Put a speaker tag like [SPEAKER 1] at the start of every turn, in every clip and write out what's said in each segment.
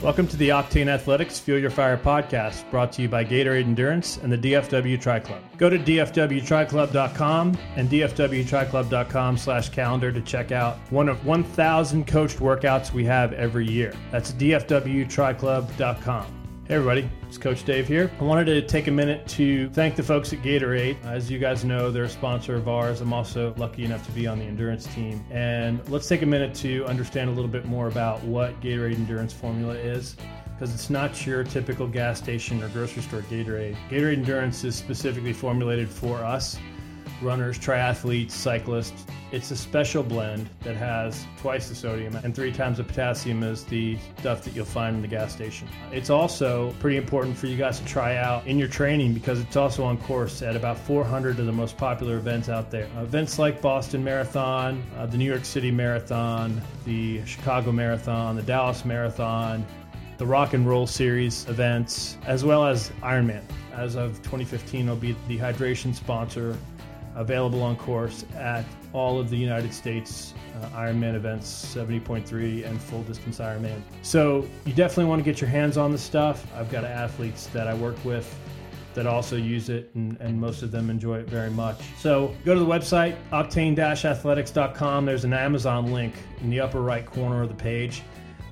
[SPEAKER 1] Welcome to the Octane Athletics Fuel Your Fire podcast, brought to you by Gatorade Endurance and the DFW Tri Club. Go to dfwtriclub.com and dfwtriclub.com slash calendar to check out one of 1,000 coached workouts we have every year. That's dfwtriclub.com. Hey everybody, it's Coach Dave here. I wanted to take a minute to thank the folks at Gatorade. As you guys know, they're a sponsor of ours. I'm also lucky enough to be on the endurance team. And let's take a minute to understand a little bit more about what Gatorade Endurance Formula is because it's not your typical gas station or grocery store Gatorade. Gatorade Endurance is specifically formulated for us runners, triathletes, cyclists. It's a special blend that has twice the sodium and three times the potassium as the stuff that you'll find in the gas station. It's also pretty important for you guys to try out in your training because it's also on course at about 400 of the most popular events out there. Events like Boston Marathon, uh, the New York City Marathon, the Chicago Marathon, the Dallas Marathon, the Rock and Roll Series events, as well as Ironman. As of 2015, will be the hydration sponsor available on course at all of the United States uh, Ironman events, 70.3 and full distance Ironman. So you definitely want to get your hands on the stuff. I've got athletes that I work with that also use it, and, and most of them enjoy it very much. So go to the website, octane-athletics.com. There's an Amazon link in the upper right corner of the page.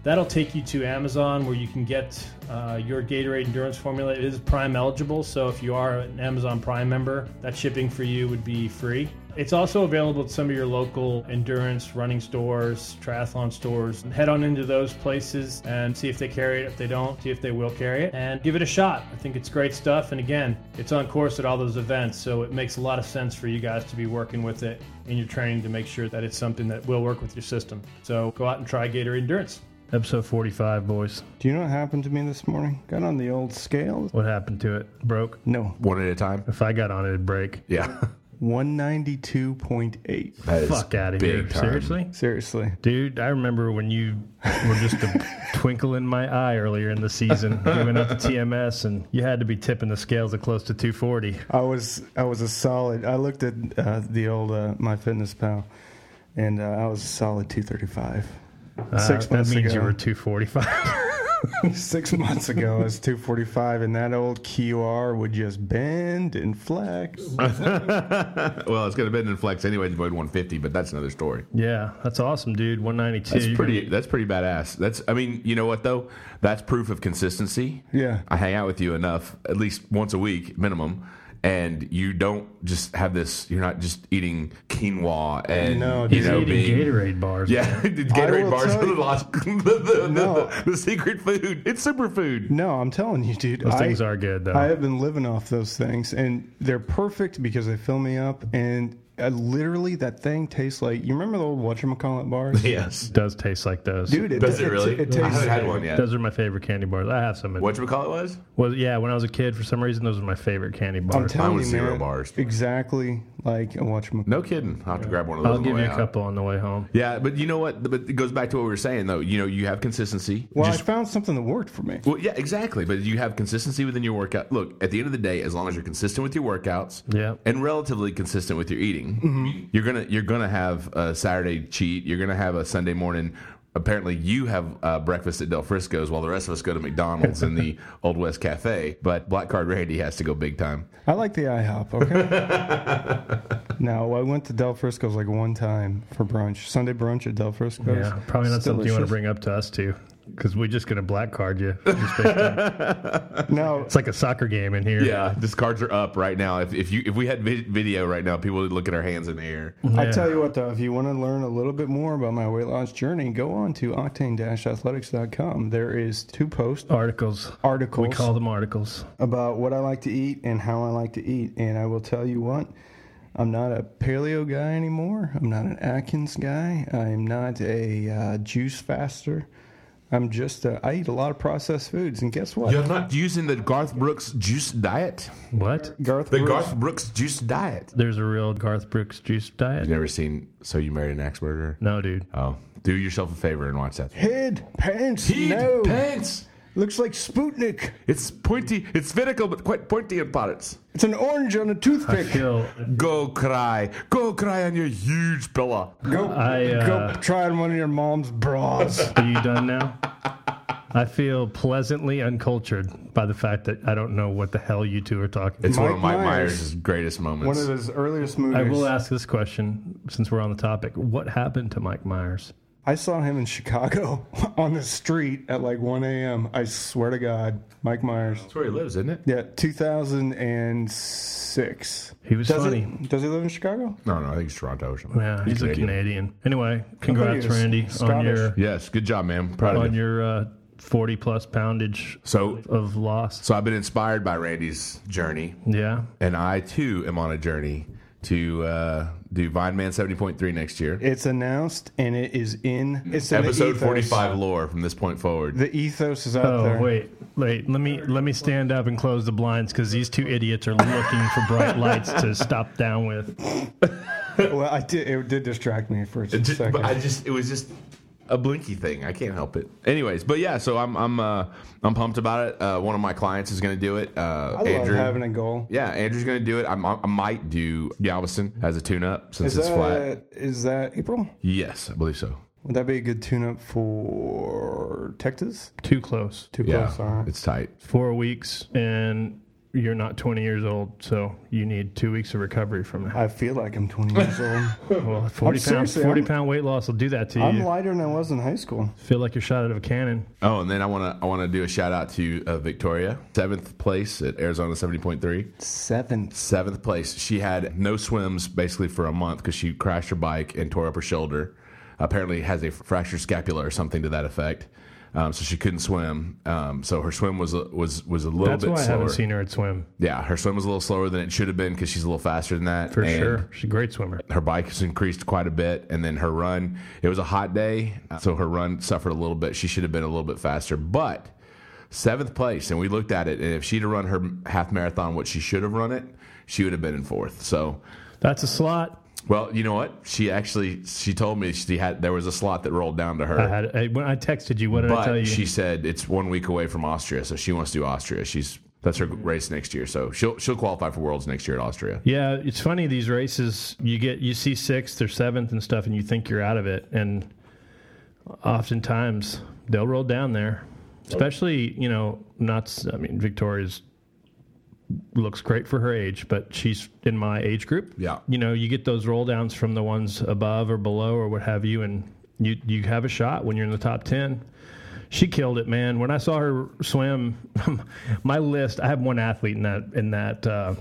[SPEAKER 1] That'll take you to Amazon where you can get uh, your Gatorade Endurance Formula. It is Prime eligible, so if you are an Amazon Prime member, that shipping for you would be free. It's also available at some of your local endurance running stores, triathlon stores. Head on into those places and see if they carry it. If they don't, see if they will carry it and give it a shot. I think it's great stuff. And again, it's on course at all those events, so it makes a lot of sense for you guys to be working with it in your training to make sure that it's something that will work with your system. So go out and try Gatorade Endurance.
[SPEAKER 2] Episode 45, boys.
[SPEAKER 3] Do you know what happened to me this morning? Got on the old scale.
[SPEAKER 2] What happened to it? Broke?
[SPEAKER 3] No,
[SPEAKER 4] One at a time.
[SPEAKER 2] If I got on it, it'd break.
[SPEAKER 4] Yeah.
[SPEAKER 3] 192.8.
[SPEAKER 4] That is
[SPEAKER 2] Fuck out of here.
[SPEAKER 4] time.
[SPEAKER 2] Seriously?
[SPEAKER 3] Seriously.
[SPEAKER 2] Dude, I remember when you were just a twinkle in my eye earlier in the season. You went up to TMS and you had to be tipping the scales at close to 240.
[SPEAKER 3] I was I was a solid. I looked at uh, the old uh, MyFitnessPal, and uh, I was a solid 235.
[SPEAKER 2] Uh,
[SPEAKER 3] Six
[SPEAKER 2] that means
[SPEAKER 3] ago.
[SPEAKER 2] you were 245.
[SPEAKER 3] Six months ago, I was 245, and that old QR would just bend and flex.
[SPEAKER 4] well, it's going to bend and flex anyway to avoid 150, but that's another story.
[SPEAKER 2] yeah, that's awesome, dude. 192.
[SPEAKER 4] That's
[SPEAKER 2] You
[SPEAKER 4] pretty. That's pretty badass. That's. I mean, you know what though? That's proof of consistency.
[SPEAKER 3] Yeah.
[SPEAKER 4] I hang out with you enough, at least once a week minimum, and you don't just have this. You're not just eating quinoa and
[SPEAKER 3] No,
[SPEAKER 4] you know
[SPEAKER 2] eating
[SPEAKER 4] being.
[SPEAKER 2] Gatorade bars.
[SPEAKER 4] Yeah, Gatorade bars are the, lost- the, the,
[SPEAKER 3] No.
[SPEAKER 4] the, the secret food. It's superfood.
[SPEAKER 3] No, I'm telling you, dude.
[SPEAKER 2] Those
[SPEAKER 3] I-
[SPEAKER 2] things are good, though.
[SPEAKER 3] I have been living off those things, and they're perfect because they fill me up. And uh, literally, that thing tastes like you remember the old whatchamacallit bars?
[SPEAKER 4] Yes.
[SPEAKER 2] It does taste like those.
[SPEAKER 3] Dude, it
[SPEAKER 4] Does it really?
[SPEAKER 3] It,
[SPEAKER 4] I
[SPEAKER 3] tastes.
[SPEAKER 4] haven't had one yet.
[SPEAKER 2] Those are my favorite candy bars. I have some. In,
[SPEAKER 4] What you call it was?
[SPEAKER 2] Well, yeah, when I was a kid, for some reason, those were my favorite candy bars.
[SPEAKER 3] I'm
[SPEAKER 2] bars.
[SPEAKER 3] telling
[SPEAKER 4] was
[SPEAKER 3] you,
[SPEAKER 4] zero
[SPEAKER 3] man,
[SPEAKER 4] bars.
[SPEAKER 3] exactly like a whatchamacallit.
[SPEAKER 4] No kidding. I'll have to grab one of those.
[SPEAKER 2] I'll
[SPEAKER 4] on the
[SPEAKER 2] give you a
[SPEAKER 4] out.
[SPEAKER 2] couple on the way home.
[SPEAKER 4] Yeah, but you know what? But it goes back to what we were saying, though. You know, you have consistency.
[SPEAKER 3] Well,
[SPEAKER 4] Just-
[SPEAKER 3] I found something that worked for me.
[SPEAKER 4] well, yeah, exactly. But you have consistency within your workout. Look, at the end of the day, as long as you're consistent with your workouts,
[SPEAKER 2] Yeah.
[SPEAKER 4] and relatively consistent with your eating,
[SPEAKER 3] Mm-hmm.
[SPEAKER 4] you're gonna you're gonna have a Saturday cheat. You're gonna have a Sunday morning. Apparently, you have uh, breakfast at Del Frisco's while the rest of us go to McDonald's in the Old West Cafe. But Black Card Randy has to go big time.
[SPEAKER 3] I like the IHOP. Okay. now I went to Del Frisco's like one time for brunch, Sunday brunch at Del Frisco's.
[SPEAKER 2] Yeah, probably not
[SPEAKER 3] It's
[SPEAKER 2] something you want to bring up to us too, because we're just gonna black card you. Just based on-
[SPEAKER 3] No,
[SPEAKER 2] it's like a soccer game in here.
[SPEAKER 4] Yeah, these cards are up right now. If, if you if we had video right now, people would look at our hands in the air.
[SPEAKER 3] I
[SPEAKER 2] Yeah.
[SPEAKER 3] tell you what, though, if you want to learn a little bit more about my weight loss journey, go on to octane-athletics.com. There is two posts,
[SPEAKER 2] articles.
[SPEAKER 3] articles
[SPEAKER 2] We call them articles.
[SPEAKER 3] about what I like to eat and how I like to eat. And I will tell you what, I'm not a paleo guy anymore. I'm not an Atkins guy. I'm not a uh, juice faster. I'm just, uh, I eat a lot of processed foods. And guess what?
[SPEAKER 4] You're not using the Garth Brooks juice diet.
[SPEAKER 2] What?
[SPEAKER 3] Garth
[SPEAKER 4] The
[SPEAKER 3] Brooks-
[SPEAKER 4] Garth Brooks juice diet.
[SPEAKER 2] There's a real Garth Brooks juice diet.
[SPEAKER 4] You've never seen So You Married an Axe Murderer?
[SPEAKER 2] No, dude.
[SPEAKER 4] Oh, do yourself a favor and watch that.
[SPEAKER 3] Head, pants,
[SPEAKER 4] Heed
[SPEAKER 3] no.
[SPEAKER 4] pants.
[SPEAKER 3] Looks like Sputnik.
[SPEAKER 4] It's pointy. It's spherical, but quite pointy in parts.
[SPEAKER 3] It's an orange on a toothpick.
[SPEAKER 2] feel
[SPEAKER 4] Go cry. Go cry on your huge pillow.
[SPEAKER 3] Go,
[SPEAKER 2] I, uh,
[SPEAKER 3] go try on one of your mom's bras.
[SPEAKER 2] Are you done now?
[SPEAKER 1] I feel pleasantly uncultured by the fact that I don't know what the hell you two are talking about.
[SPEAKER 4] It's
[SPEAKER 1] about.
[SPEAKER 4] one of Mike
[SPEAKER 3] Mike Myers.
[SPEAKER 4] Myers' greatest moments.
[SPEAKER 3] One of his earliest movies.
[SPEAKER 1] I will ask this question since we're on the topic. What happened to Mike Myers?
[SPEAKER 3] I saw him in Chicago on the street at like 1 a.m. I swear to God, Mike Myers.
[SPEAKER 4] That's where he lives, isn't it?
[SPEAKER 3] Yeah, 2006.
[SPEAKER 1] He was
[SPEAKER 3] does
[SPEAKER 1] funny.
[SPEAKER 3] It, does he live in Chicago?
[SPEAKER 4] No, no, I think it's Toronto or something.
[SPEAKER 1] Yeah, he's, a Canadian. Anyway, congrats,
[SPEAKER 3] was
[SPEAKER 1] Randy, on your
[SPEAKER 4] Yes, good job, man. Proud of
[SPEAKER 1] on
[SPEAKER 4] you.
[SPEAKER 1] your uh, forty plus poundage
[SPEAKER 4] So,
[SPEAKER 1] of loss.
[SPEAKER 4] so I've been inspired by Randy's journey,
[SPEAKER 1] Yeah,
[SPEAKER 4] and I too am on a journey to uh, do Vineman seventy point three next year.
[SPEAKER 3] It's announced and it is in. It's in the
[SPEAKER 4] Episode
[SPEAKER 3] ethos.
[SPEAKER 4] forty five lore from this point forward.
[SPEAKER 3] The ethos is out
[SPEAKER 1] Oh
[SPEAKER 3] there.
[SPEAKER 1] wait, wait. Let me let me stand up and close the blinds because these two idiots are looking for bright lights to stop down with.
[SPEAKER 3] Well, I did. It did distract me for a
[SPEAKER 4] It just-
[SPEAKER 3] second.
[SPEAKER 4] but I just it was just a blinky thing. I can't help it. Anyways, but yeah, so I'm I'm uh, I'm pumped about it. Uh, one of my clients is going to do it. Uh,
[SPEAKER 3] I love having a goal.
[SPEAKER 4] yeah, Andrew's going to do it. I'm, I might do Galveston as a tune-up since
[SPEAKER 3] Is
[SPEAKER 4] it's flat.
[SPEAKER 3] Is that April?
[SPEAKER 4] Yes, I believe so.
[SPEAKER 3] Would that be a good tune-up for Texas?
[SPEAKER 1] Too close.
[SPEAKER 3] Too
[SPEAKER 4] Yeah,
[SPEAKER 3] close. All right.
[SPEAKER 4] it's tight.
[SPEAKER 1] Four weeks, and you're not 20 years old, so you need two weeks of recovery from that.
[SPEAKER 3] I feel like I'm 20 years old.
[SPEAKER 1] Well, 40 pounds, 40
[SPEAKER 3] I'm-
[SPEAKER 1] pound weight loss will do that to you.
[SPEAKER 3] I'm lighter than I was in high school.
[SPEAKER 1] Feel like you're shot out of a cannon.
[SPEAKER 4] Oh, and then I want to I want to do a shout out to uh, Victoria, seventh place at Arizona seventy point three.
[SPEAKER 3] Seventh.
[SPEAKER 4] Seventh place. She had no swims basically for a month because she crashed her bike and tore up her shoulder. Apparently, has a fractured scapula or something to that effect. Um, so she couldn't swim. Um, so her swim was a- was was a little
[SPEAKER 1] That's
[SPEAKER 4] bit
[SPEAKER 1] why I
[SPEAKER 4] slower.
[SPEAKER 1] haven't seen her at swim
[SPEAKER 4] yeah, her swim was a little slower than it should have been because she's a little faster than that.
[SPEAKER 1] for
[SPEAKER 4] And
[SPEAKER 1] sure. She's a great swimmer.
[SPEAKER 4] Her bike has increased quite a bit, and then her run. It was a hot day, so her run suffered a little bit. She should have been a little bit faster, but seventh place. And we looked at it, and if she'd have run her half marathon, what she should have run it, she would have been in fourth. So,
[SPEAKER 1] That's a slot.
[SPEAKER 4] Well, you know what? She actually she told me she had there was a slot that rolled down to her.
[SPEAKER 1] I had I, when I texted you. What did I tell you?
[SPEAKER 4] she said it's one week away from Austria, so she wants to do Austria. She's that's her race next year, so she'll she'll qualify for Worlds next year at Austria.
[SPEAKER 1] Yeah, it's funny these races. You get you see sixth or seventh and stuff, and you think you're out of it, and oftentimes they'll roll down there. Especially, you know, not. I mean, Victoria's looks great for her age, but she's in my age group.
[SPEAKER 4] Yeah.
[SPEAKER 1] You know, you get those roll downs from the ones above or below or what have you, and you you have a shot when you're in the top ten. She killed it, man. When I saw her swim, my list. I have one athlete in that in that uh,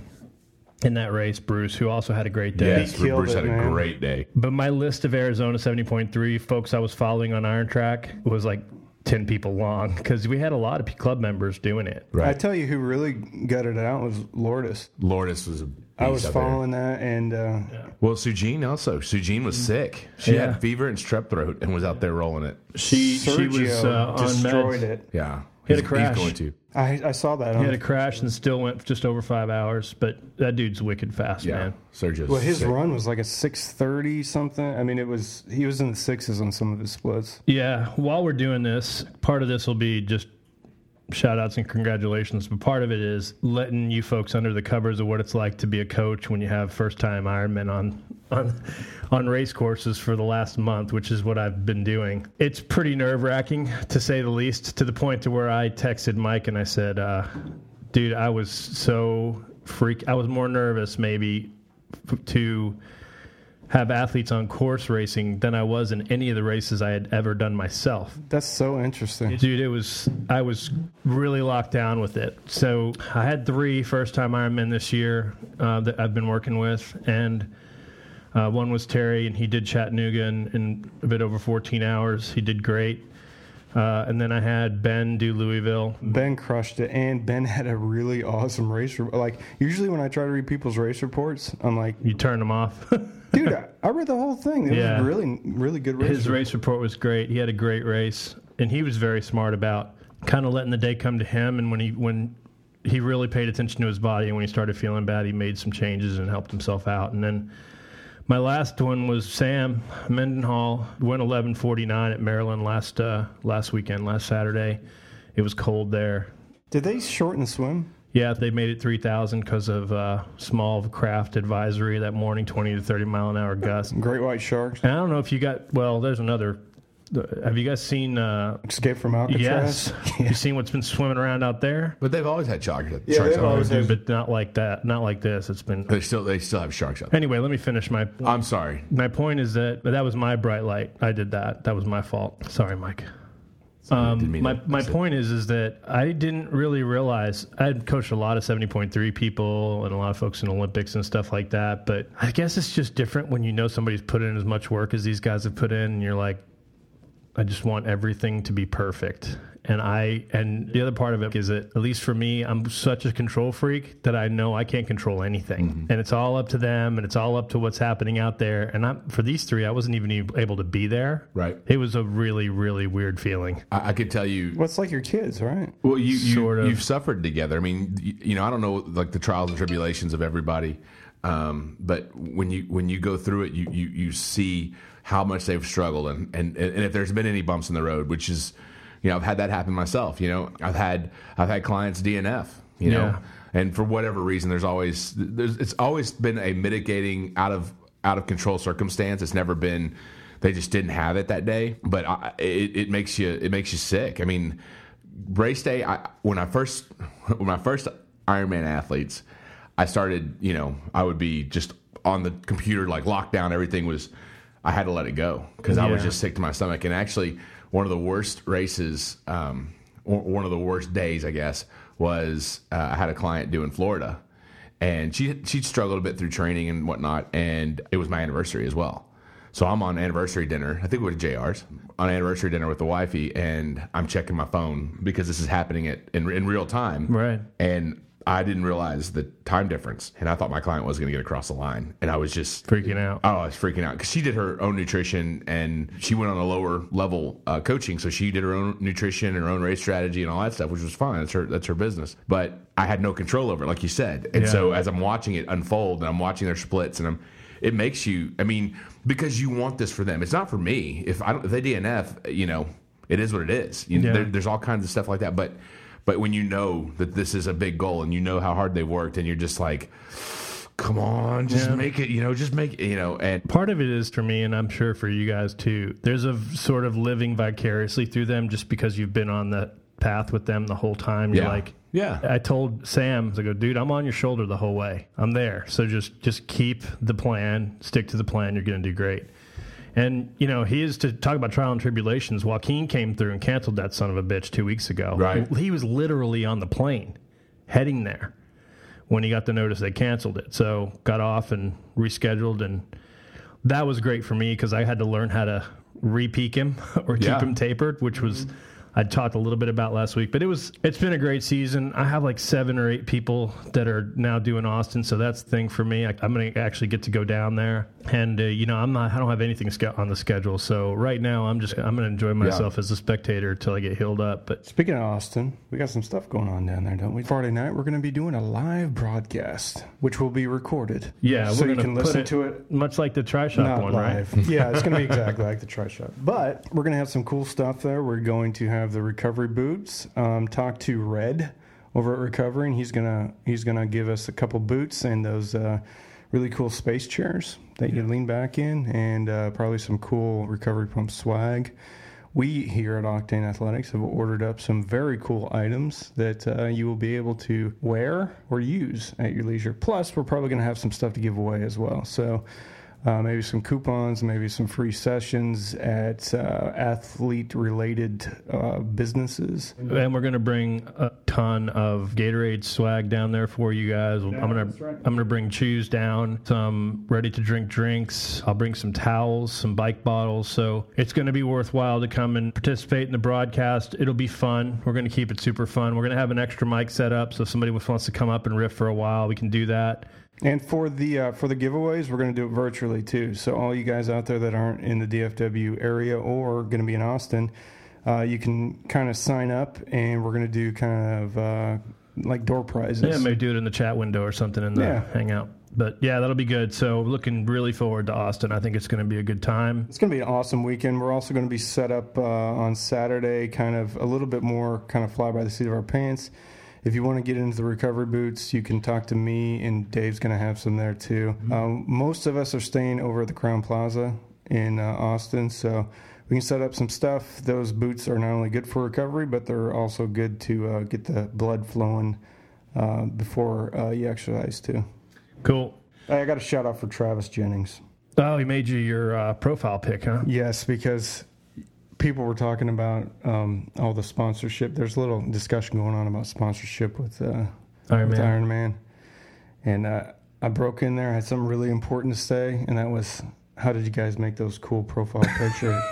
[SPEAKER 1] in that race, Bruce, who also had a great day.
[SPEAKER 4] Yes,
[SPEAKER 3] killed
[SPEAKER 4] Bruce
[SPEAKER 3] it,
[SPEAKER 4] had a
[SPEAKER 3] man.
[SPEAKER 4] great day.
[SPEAKER 1] But my list of Arizona 70.3 folks I was following on IronTrac was like 10 people long because we had a lot of club members doing it. Right.
[SPEAKER 3] I tell you who really gutted it out was Lourdes.
[SPEAKER 4] Lourdes was a
[SPEAKER 3] I was
[SPEAKER 4] out there.
[SPEAKER 3] following that, and uh,
[SPEAKER 4] Well, Sujin also. Sujin was sick. She
[SPEAKER 1] Yeah.
[SPEAKER 4] had fever and strep throat and was out there rolling it.
[SPEAKER 1] She, she was uh, on
[SPEAKER 3] destroyed
[SPEAKER 1] meds.
[SPEAKER 3] it.
[SPEAKER 4] Yeah.
[SPEAKER 1] He had a
[SPEAKER 4] He's-
[SPEAKER 1] crash.
[SPEAKER 4] He's going to.
[SPEAKER 3] I, I saw that.
[SPEAKER 1] He had a crash and still went just over five hours, but that dude's wicked fast,
[SPEAKER 4] Yeah.
[SPEAKER 1] man.
[SPEAKER 4] Sergio's
[SPEAKER 3] well, his
[SPEAKER 4] sick.
[SPEAKER 3] run was like a six thirty something. I mean, it was he was in the sixes on some of his splits.
[SPEAKER 1] Yeah, while we're doing this, part of this will be just shout outs and congratulations, but part of it is letting you folks under the covers of what it's like to be a coach when you have first time Ironmen on on on race courses for the last month, which is what I've been doing. It's pretty nerve wracking to say the least, to the point to where I texted Mike and I said, uh, dude, I was so freak I was more nervous maybe to have athletes on course racing than I was in any of the races I had ever done myself.
[SPEAKER 3] That's so interesting.
[SPEAKER 1] Dude, it was I was really locked down with it. So I had three first time Ironmen this year uh, that I've been working with, and uh, one was Terry, and he did Chattanooga in, in a bit over 14 hours. He did great. Uh, and then I had Ben do Louisville.
[SPEAKER 3] Ben crushed it, and Ben had a really awesome race. re- Like usually when I try to read people's race reports, I'm like,
[SPEAKER 1] You turn them off.
[SPEAKER 3] dude, I, I read the whole thing. It
[SPEAKER 1] Yeah.
[SPEAKER 3] was really, really good race.
[SPEAKER 1] His race report was great. He had a great race, and he was very smart about kind of letting the day come to him. And when he when he really paid attention to his body, and when he started feeling bad, he made some changes and helped himself out. And then my last one was Sam Mendenhall went eleven forty nine at Maryland last uh, last weekend, last Saturday. It was cold there.
[SPEAKER 3] Did they shorten swim?
[SPEAKER 1] Yeah, they made it 3,000 because of uh, small craft advisory that morning, 20 to 30 mile an hour gust.
[SPEAKER 3] Great white sharks.
[SPEAKER 1] And I don't know if you got, well, there's another Have you guys seen? Uh,
[SPEAKER 3] Escape from Alcatraz.
[SPEAKER 1] yes. You seen what's been swimming around out there?
[SPEAKER 4] But they've always had sharks.
[SPEAKER 3] Yeah,
[SPEAKER 4] sharks
[SPEAKER 3] they've always
[SPEAKER 4] there.
[SPEAKER 3] had-
[SPEAKER 1] But not like that. Not like this. It's been.
[SPEAKER 4] They still they still have sharks out there.
[SPEAKER 1] Anyway, let me finish my.
[SPEAKER 4] I'm sorry.
[SPEAKER 1] My point is that but that was my bright light. I did that. That was my fault. Sorry, Mike. Um, my my
[SPEAKER 4] I
[SPEAKER 1] point is is that I didn't really realize I had coached a lot of seventy point three people and a lot of folks in Olympics and stuff like that. But I guess it's just different when you know somebody's put in as much work as these guys have put in, and you're like, I just want everything to be perfect. And I and the other part of it is that at least for me, I'm such a control freak that I know I can't control anything, and it's all up to them, and it's all up to what's happening out there. And I'm for these three, I wasn't even e- able to be there.
[SPEAKER 4] Right.
[SPEAKER 1] It was a really really weird feeling.
[SPEAKER 4] I, I could tell you.
[SPEAKER 3] Well, it's like your kids, right?
[SPEAKER 4] Well, you, you
[SPEAKER 1] Sort of.
[SPEAKER 4] you've suffered together. I mean, you, you know, I don't know like the trials and tribulations of everybody, um, but when you when you go through it, you you, you see how much they've struggled, and, and and if there's been any bumps in the road, which is, you know, I've had that happen myself. You know, I've had I've had clients DNF. You know,
[SPEAKER 1] Yeah.
[SPEAKER 4] and for whatever reason, there's always there's it's always been a mitigating out of out of control circumstance. It's never been they just didn't have it that day. But I, it, it makes you it makes you sick. I mean, race day. I, when I first when my first Ironman athletes, I started. You know, I would be just on the computer like locked down. Everything was. I had to let it go because I was just sick to my stomach. And actually, one of the worst races, um, one of the worst days, I guess, was uh, I had a client do in Florida, and she she struggled a bit through training and whatnot, and it was my anniversary as well. So I'm on anniversary dinner. I think it was JR's on anniversary dinner with the wifey, and I'm checking my phone because this is happening at in, in real time.
[SPEAKER 1] Right.
[SPEAKER 4] And I didn't realize the time difference, and I thought my client was going to get across the line, and I was just
[SPEAKER 1] Freaking out.
[SPEAKER 4] Oh, I was freaking out because she did her own nutrition and she went on a lower level uh, coaching, so she did her own nutrition, and her own race strategy, and all that stuff, which was fine. That's her that's her business. But I had no control over it, like you said. And
[SPEAKER 1] Yeah.
[SPEAKER 4] so as I'm watching it unfold, and I'm watching their splits, and I'm, it makes you. I mean, because you want this for them. It's not for me. If I don't, if they DNF, you know, it is what it is. You know,
[SPEAKER 1] Yeah.
[SPEAKER 4] there, there's all kinds of stuff like that, but. But when you know that this is a big goal and you know how hard they worked, and you're just like, come on, just
[SPEAKER 1] Yeah.
[SPEAKER 4] make it, you know, just make it, you know, and
[SPEAKER 1] Part of it is for me, and I'm sure for you guys too. There's a sort of living vicariously through them just because you've been on the path with them the whole time. You're
[SPEAKER 4] Yeah.
[SPEAKER 1] like,
[SPEAKER 4] Yeah.
[SPEAKER 1] I told Sam, I go, dude, I'm on your shoulder the whole way. I'm there. So just just keep the plan, stick to the plan. You're going to do great. And you know, he is to talk about trial and tribulations. Joaquin came through and canceled that son of a bitch two weeks ago.
[SPEAKER 4] Right.
[SPEAKER 1] He was literally on the plane, heading there when he got the notice they canceled it. So got off and rescheduled, and that was great for me because I had to learn how to re-peak him or keep
[SPEAKER 4] Yeah.
[SPEAKER 1] him tapered, which was mm-hmm. I talked a little bit about last week. But it was it's been a great season. I have like seven or eight people that are now doing Austin, so that's the thing for me. I, I'm going to actually get to go down there, and uh, you know I'm not I don't have anything on the schedule. So right now I'm just I'm going to enjoy myself as a spectator until I get healed up. But
[SPEAKER 3] Speaking of Austin, we got some stuff going on down there, don't we? Friday night, we're going to be doing a live broadcast, which will be recorded.
[SPEAKER 1] yeah,
[SPEAKER 3] so
[SPEAKER 1] we're
[SPEAKER 3] you can
[SPEAKER 1] to
[SPEAKER 3] listen
[SPEAKER 1] it,
[SPEAKER 3] to it
[SPEAKER 1] much like the Tri Shop one,
[SPEAKER 3] live.
[SPEAKER 1] right?
[SPEAKER 3] yeah, it's going to be exactly like the Tri Shop. But we're going to have some cool stuff there. We're going to have the recovery boots. Um, talk to Red over at Recovery, and he's gonna he's gonna give us a couple boots and those uh, really cool space chairs that you lean back in, and uh, probably some cool recovery pump swag. We here at Octane Athletics have ordered up some very cool items that uh, you will be able to wear or use at your leisure. Plus, we're probably going to have some stuff to give away as well. So, uh, maybe some coupons, maybe some free sessions at uh, athlete related uh, businesses.
[SPEAKER 1] And we're going to bring a ton of Gatorade swag down there for you guys. I'm going to I'm going to bring chews down, some ready to drink drinks. I'll bring some towels, some bike bottles. So it's going to be worthwhile to come and participate in the broadcast. It'll be fun. We're going to keep it super fun. We're going to have an extra mic set up, so if somebody wants to come up and riff for a while, we can do that.
[SPEAKER 3] And for the uh, for the giveaways, we're going to do it virtually too. So all you guys out there that aren't in the DFW area or going to be in Austin, uh, you can kind of sign up, and we're going to do kind of uh, like door prizes.
[SPEAKER 1] Yeah, maybe do it in the chat window or something in the
[SPEAKER 3] Yeah.
[SPEAKER 1] hangout. But yeah, that'll be good. So looking really forward to Austin. I think it's going to be a good time.
[SPEAKER 3] It's going to be an awesome weekend. We're also going to be set up uh, on Saturday, kind of a little bit more kind of fly by the seat of our pants. If you want to get into the recovery boots, you can talk to me, and Dave's going to have some there too. Um, most of us are staying over at the Crowne Plaza in uh, Austin, so we can set up some stuff. Those boots are not only good for recovery, but they're also good to uh, get the blood flowing uh, before uh, you exercise too.
[SPEAKER 1] Cool.
[SPEAKER 3] I got a shout out for Travis Jennings.
[SPEAKER 1] Oh, he made you your uh, profile pic, huh?
[SPEAKER 3] Yes, because people were talking about um, all the sponsorship. There's a little discussion going on about sponsorship with, uh,
[SPEAKER 1] Iron
[SPEAKER 3] with
[SPEAKER 1] Man.
[SPEAKER 3] Iron Man, and uh, I broke in there. I had something really important to say, and that was, "How did you guys make those cool profile picture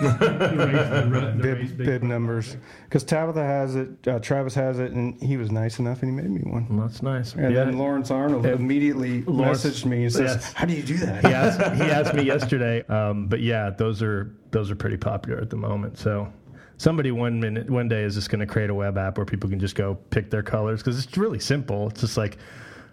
[SPEAKER 3] bib, bib numbers?" Because Tabitha has it, uh, Travis has it, and he was nice enough, and he made me one.
[SPEAKER 1] That's nice.
[SPEAKER 3] And
[SPEAKER 1] Yeah.
[SPEAKER 3] then Lawrence Arnold immediately
[SPEAKER 1] Lawrence-
[SPEAKER 3] messaged me and says,
[SPEAKER 1] yes.
[SPEAKER 3] "How do you do that?"
[SPEAKER 1] he asked he asked me yesterday. Um, but yeah, those are those are pretty popular at the moment. So somebody one minute one day is just going to create a web app where people can just go pick their colors because it's really simple. It's just like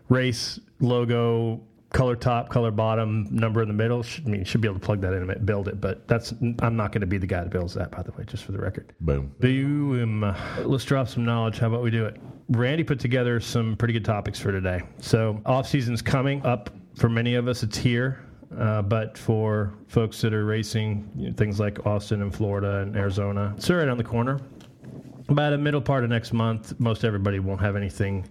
[SPEAKER 1] race logo. Color top, color bottom, number in the middle. Should, I mean, you should be able to plug that in and build it. But that's I'm not going to be the guy that builds that, by the way, just for the record.
[SPEAKER 4] Boom.
[SPEAKER 1] Boom. Let's drop some knowledge. How about we do it? Randy put together some pretty good topics for today. So, off season's coming up for many of us. It's here, uh, but for folks that are racing you know, things like Austin and Florida and Arizona, it's right on the corner. By the middle part of next month, most everybody won't have anything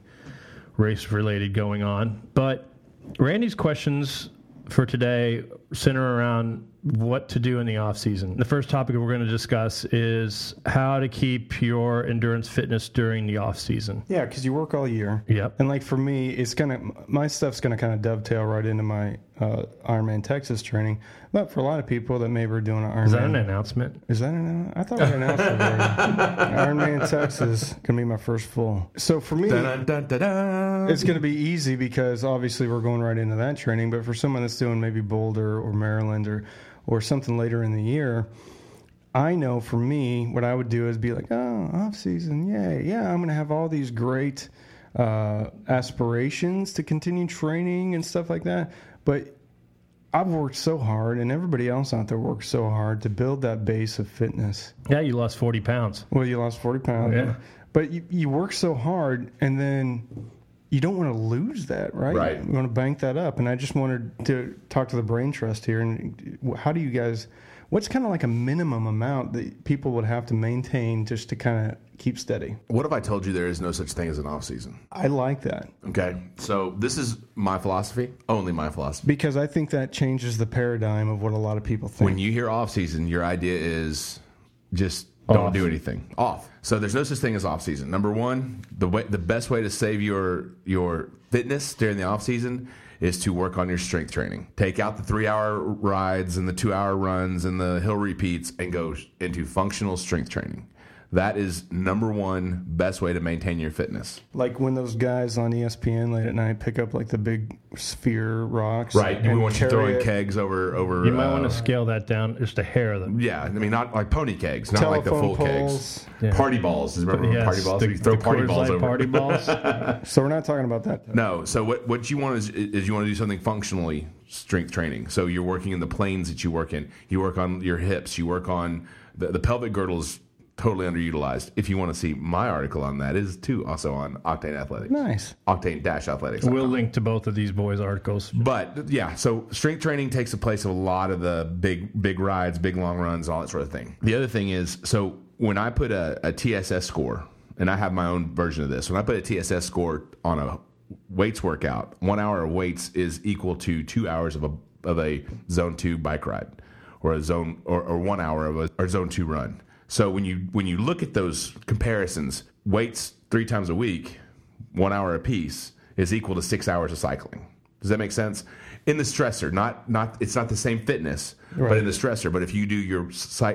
[SPEAKER 1] race related going on. But Randy's questions for today center around what to do in the off season. The first topic we're going to discuss is how to keep your endurance fitness during the off season.
[SPEAKER 3] Yeah, because you work all year.
[SPEAKER 1] Yep.
[SPEAKER 3] And like for me, it's gonna my stuff's gonna kind of dovetail right into my uh, Ironman Texas training. But for a lot of people that maybe are doing an Ironman,
[SPEAKER 1] Is that an announcement?
[SPEAKER 3] Is that an? I thought we announced it. Ironman Texas gonna be my first full. So for me,
[SPEAKER 4] Dun, dun, dun, dun.
[SPEAKER 3] it's gonna be easy because obviously we're going right into that training. But for someone that's doing maybe Boulder or Maryland or or something later in the year. I know for me, what I would do is be like, oh, off season, yay, yeah, I'm going to have all these great uh, aspirations to continue training and stuff like that. But I've worked so hard, and everybody else out there works so hard to build that base of fitness.
[SPEAKER 1] Yeah, you lost 40 pounds.
[SPEAKER 3] Well, you lost 40 pounds.
[SPEAKER 1] Yeah.
[SPEAKER 3] But you, you work so hard, and then you don't want to lose that, right?
[SPEAKER 4] Right.
[SPEAKER 3] You want to bank that up. And I just wanted to talk to the Brain Trust here. And how do you guys, what's kind of like a minimum amount that people would have to maintain just to kind of keep steady?
[SPEAKER 4] What if I told you there is no such thing as an off season?
[SPEAKER 3] I like that
[SPEAKER 4] Okay, so this is my philosophy, only my philosophy.
[SPEAKER 3] because I think that changes the paradigm of what a lot of people think.
[SPEAKER 4] When you hear off season, your idea is just don't
[SPEAKER 1] Off.
[SPEAKER 4] do anything. Off. So there's no such thing as off season. Number one, the way the best way to save your your fitness during the off season is to work on your strength training. Take out the three hour rides and the two hour runs and the hill repeats and go into functional strength training. That is number one best way to maintain your fitness.
[SPEAKER 3] like when those guys on ESPN late at night pick up like the big sphere rocks.
[SPEAKER 4] Right. We want you throwing
[SPEAKER 3] it.
[SPEAKER 4] kegs over over.
[SPEAKER 1] You might
[SPEAKER 4] uh,
[SPEAKER 1] want to scale that down just a hair of them.
[SPEAKER 4] Yeah, I mean not like pony kegs, not like the full
[SPEAKER 3] poles.
[SPEAKER 4] kegs.
[SPEAKER 1] Yeah.
[SPEAKER 4] Party balls. Remember
[SPEAKER 1] Yes,
[SPEAKER 4] party balls?
[SPEAKER 1] the-
[SPEAKER 4] you throw
[SPEAKER 1] the
[SPEAKER 4] party balls over.
[SPEAKER 1] Party balls.
[SPEAKER 3] So we're not talking about that.
[SPEAKER 4] No. So what what you want is is you want to do something functionally strength training. So you're working in the planes that you work in. You work on your hips. You work on the, the pelvic girdle is totally underutilized. If you want to see my article on that, it is too also on Octane Athletics.
[SPEAKER 3] Nice.
[SPEAKER 4] Octane Dash Athletics.
[SPEAKER 1] We'll link to both of these boys' articles.
[SPEAKER 4] But yeah, so strength training takes the place of a lot of the big big rides, big long runs, all that sort of thing. The other thing is, so when I put a, a TSS score, and I have my own version of this, when I put a TSS score on a weights workout, one hour of weights is equal to two hours of a of a zone two bike ride, or a zone or, or one hour of a or zone two run. So when you when you look at those comparisons, weights three times a week one hour a piece, is equal to six hours of cycling. Does that make sense? In the stressor, not not it's not the same fitness, but in the stressor. But if you do your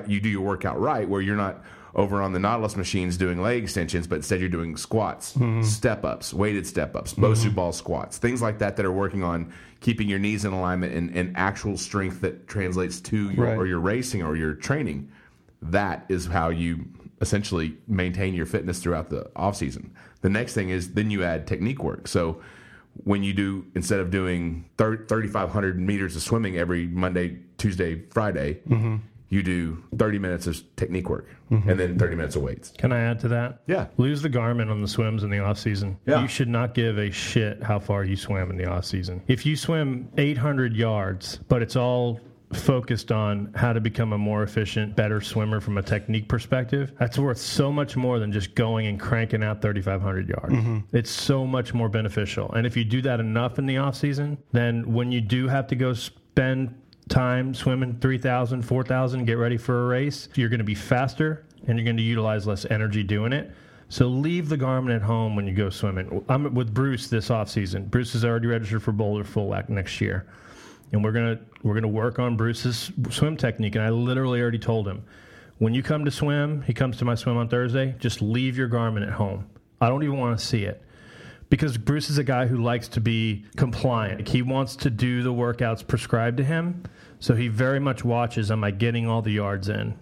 [SPEAKER 4] you do your workout right, where you're not over on the Nautilus machines doing leg extensions, but instead you're doing squats, mm-hmm. step ups, weighted step ups, mm-hmm. Bosu ball squats, things like that that are working on keeping your knees in alignment and, and actual strength that translates to your
[SPEAKER 3] Right.
[SPEAKER 4] or your racing or your training. That is how you essentially maintain your fitness throughout the off season. The next thing is then you add technique work. So when you do instead of doing thir- 3500 meters of swimming every Monday, Tuesday, Friday, mm-hmm. you do 30 minutes of technique work mm-hmm. and then 30 minutes of weights.
[SPEAKER 1] Can I add to that?
[SPEAKER 4] Yeah.
[SPEAKER 1] Lose the Garmin on the swims in the off season.
[SPEAKER 4] Yeah.
[SPEAKER 1] You should not give a shit how far you swim in the off season. If you swim 800 yards, but it's all focused on how to become a more efficient, better swimmer from a technique perspective, that's worth so much more than just going and cranking out 3,500 yards. Mm-hmm. It's so much more beneficial. And if you do that enough in the off season, then when you do have to go spend time swimming 3,000, 4,000, get ready for a race, you're going to be faster and you're going to utilize less energy doing it. So leave the Garmin at home when you go swimming. I'm with Bruce this off season. Bruce is already registered for Boulder Full Whack next year and we're gonna we're gonna work on Bruce's swim technique. And I literally already told him, when you come to swim, he comes to my swim on Thursday. Just leave your Garmin at home. I don't even want to see it because Bruce is a guy who likes to be compliant. He wants to do the workouts prescribed to him, so he very much watches. Am I getting all the yards in?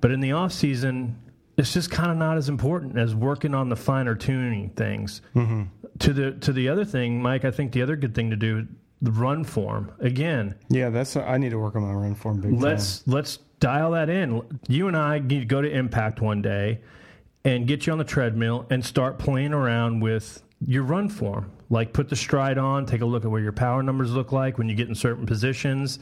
[SPEAKER 1] But in the off season, it's just kind of not as important as working on the finer tuning things. Mm-hmm. To the to the other thing, Mike, I think the other good thing to do the run form again.
[SPEAKER 3] Yeah, that's I need to work on my run form big.
[SPEAKER 1] Let's let's dial that in. You and I need to go to Impact one day and get you on the treadmill and start playing around with your run form. Like put the stride on, take a look at where your power numbers look like when you get in certain positions.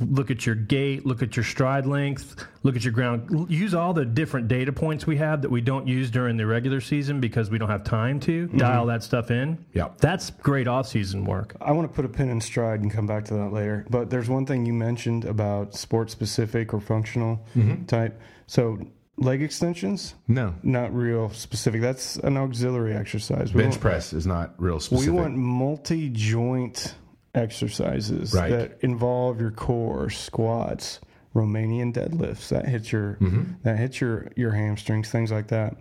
[SPEAKER 1] Look at your gait, look at your stride length, look at your ground. Use all the different data points we have that we don't use during the regular season because we don't have time to mm-hmm. dial that stuff in.
[SPEAKER 4] Yeah.
[SPEAKER 1] That's great off-season work.
[SPEAKER 3] I want to put a pin in stride and come back to that later. But there's one thing you mentioned about sport specific or functional mm-hmm. type. So leg extensions,
[SPEAKER 4] No.
[SPEAKER 3] not real specific. That's an auxiliary exercise. We
[SPEAKER 4] Bench
[SPEAKER 3] want,
[SPEAKER 4] press is not real specific.
[SPEAKER 3] we want multi joint exercises
[SPEAKER 4] Right.
[SPEAKER 3] that involve your core, squats, Romanian deadlifts. That hits your
[SPEAKER 4] Mm-hmm.
[SPEAKER 3] that hits your your hamstrings, things like that.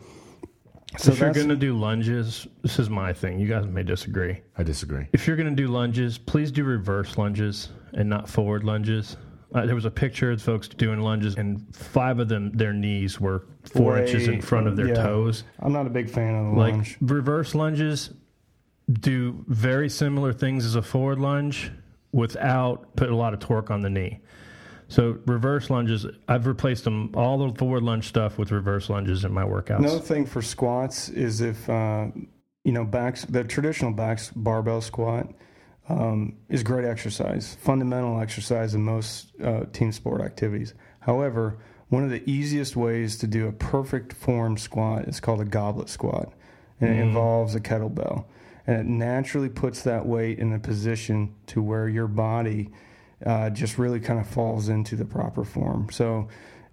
[SPEAKER 1] So if you're going to do lunges, this is my thing. You guys may disagree.
[SPEAKER 4] I disagree.
[SPEAKER 1] If you're going to do lunges, please do reverse lunges and not forward lunges. Uh, there was a picture of folks doing lunges, and five of them, their knees were four
[SPEAKER 3] Way-
[SPEAKER 1] inches in front of their
[SPEAKER 3] yeah.
[SPEAKER 1] toes.
[SPEAKER 3] I'm not a big fan of the
[SPEAKER 1] Like
[SPEAKER 3] lunge.
[SPEAKER 1] reverse lunges do very similar things as a forward lunge without putting a lot of torque on the knee. So reverse lunges, I've replaced them all the forward lunge stuff with reverse lunges in my workouts.
[SPEAKER 3] Another thing for squats is if uh, you know backs the traditional backs barbell squat um, is great exercise, fundamental exercise in most uh, team sport activities. However, one of the easiest ways to do a perfect form squat is called a goblet squat, and it involves a kettlebell, and it naturally puts that weight in a position to where your body uh, just really kind of falls into the proper form. So,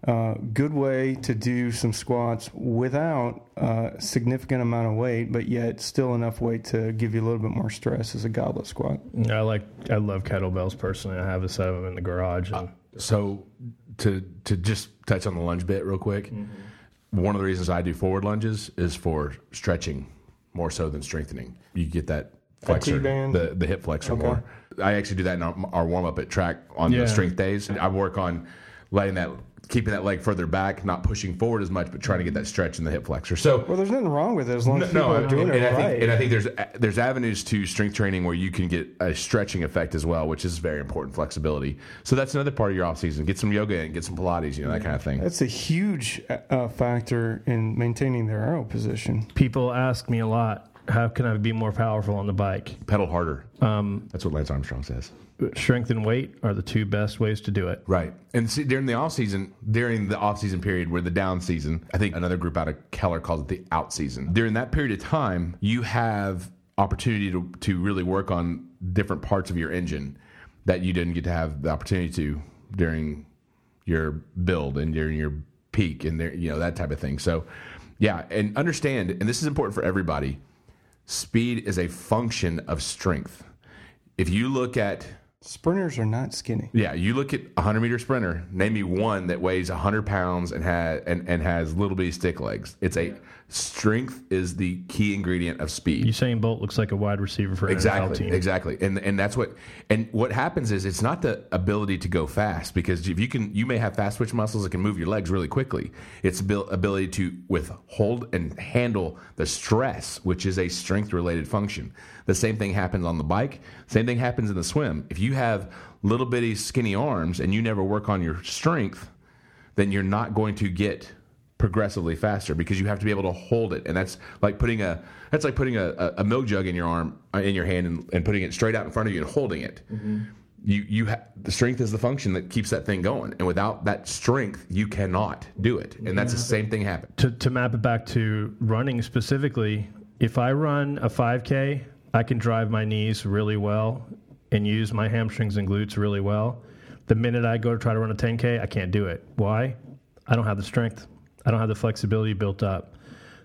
[SPEAKER 3] uh, good way to do some squats without a significant amount of weight, but yet still enough weight to give you a little bit more stress as a goblet squat.
[SPEAKER 1] I like, I love kettlebells personally. I have a set of them in the garage. And
[SPEAKER 4] So to to just touch on the lunge bit real quick, one of the reasons I do forward lunges is for stretching more so than strengthening. You get that flexor, the the hip flexor more. I actually do that in our, our warm up at track on
[SPEAKER 1] Yeah.
[SPEAKER 4] the strength days. I work on letting that keeping that leg further back, not pushing forward as much, but trying to get that stretch in the hip flexor. So
[SPEAKER 3] Well, there's nothing wrong with it as long as people
[SPEAKER 4] no,
[SPEAKER 3] are doing
[SPEAKER 4] and,
[SPEAKER 3] it
[SPEAKER 4] I
[SPEAKER 3] right.
[SPEAKER 4] think, and I think there's there's avenues to strength training where you can get a stretching effect as well, which is very important. Flexibility. So that's another part of your off season. Get some yoga and get some Pilates, you know that kind of thing.
[SPEAKER 3] That's a huge uh, factor in maintaining their aero position.
[SPEAKER 1] people ask me a lot, how can I be more powerful on the bike?
[SPEAKER 4] Pedal harder.
[SPEAKER 1] Um,
[SPEAKER 4] That's what Lance Armstrong says.
[SPEAKER 1] Strength and weight are the two best ways to do it.
[SPEAKER 4] Right. And see, during the off season, during the off season period where the down season, I think another group out of Keller calls it the out season. During that period of time, you have opportunity to, to really work on different parts of your engine that you didn't get to have the opportunity to during your build and during your peak and there, you know, that type of thing. So yeah, and understand, and this is important for everybody, speed is a function of strength. If you look at
[SPEAKER 3] Sprinters are not skinny.
[SPEAKER 4] yeah, you look at a hundred meter sprinter. Name me one that weighs hundred pounds and has and, and has little bitty stick legs. It's a strength is the key ingredient of speed.
[SPEAKER 1] Usain Bolt looks like a wide receiver for an NFL
[SPEAKER 4] Exactly,
[SPEAKER 1] team.
[SPEAKER 4] exactly, and and that's what and what happens is it's not the ability to go fast because if you can, you may have fast twitch muscles that can move your legs really quickly. It's ability to withhold and handle the stress, which is a strength related function. The same thing happens on the bike. Same thing happens in the swim. If you have little bitty skinny arms and you never work on your strength, then you're not going to get progressively faster because you have to be able to hold it and that's like putting a that's like putting a, a, a milk jug in your arm uh, in your hand and, and putting it straight out in front of you and holding it You you ha- the strength is the function that keeps that thing going, and without that strength, you cannot do it. And that's the same thing happened.
[SPEAKER 1] To, to map it back to running specifically, if I run a 5K, I can drive my knees really well and use my hamstrings and glutes really well. The minute I go to try to run a 10K, I can't do it. Why? I don't have the strength. I don't have the flexibility built up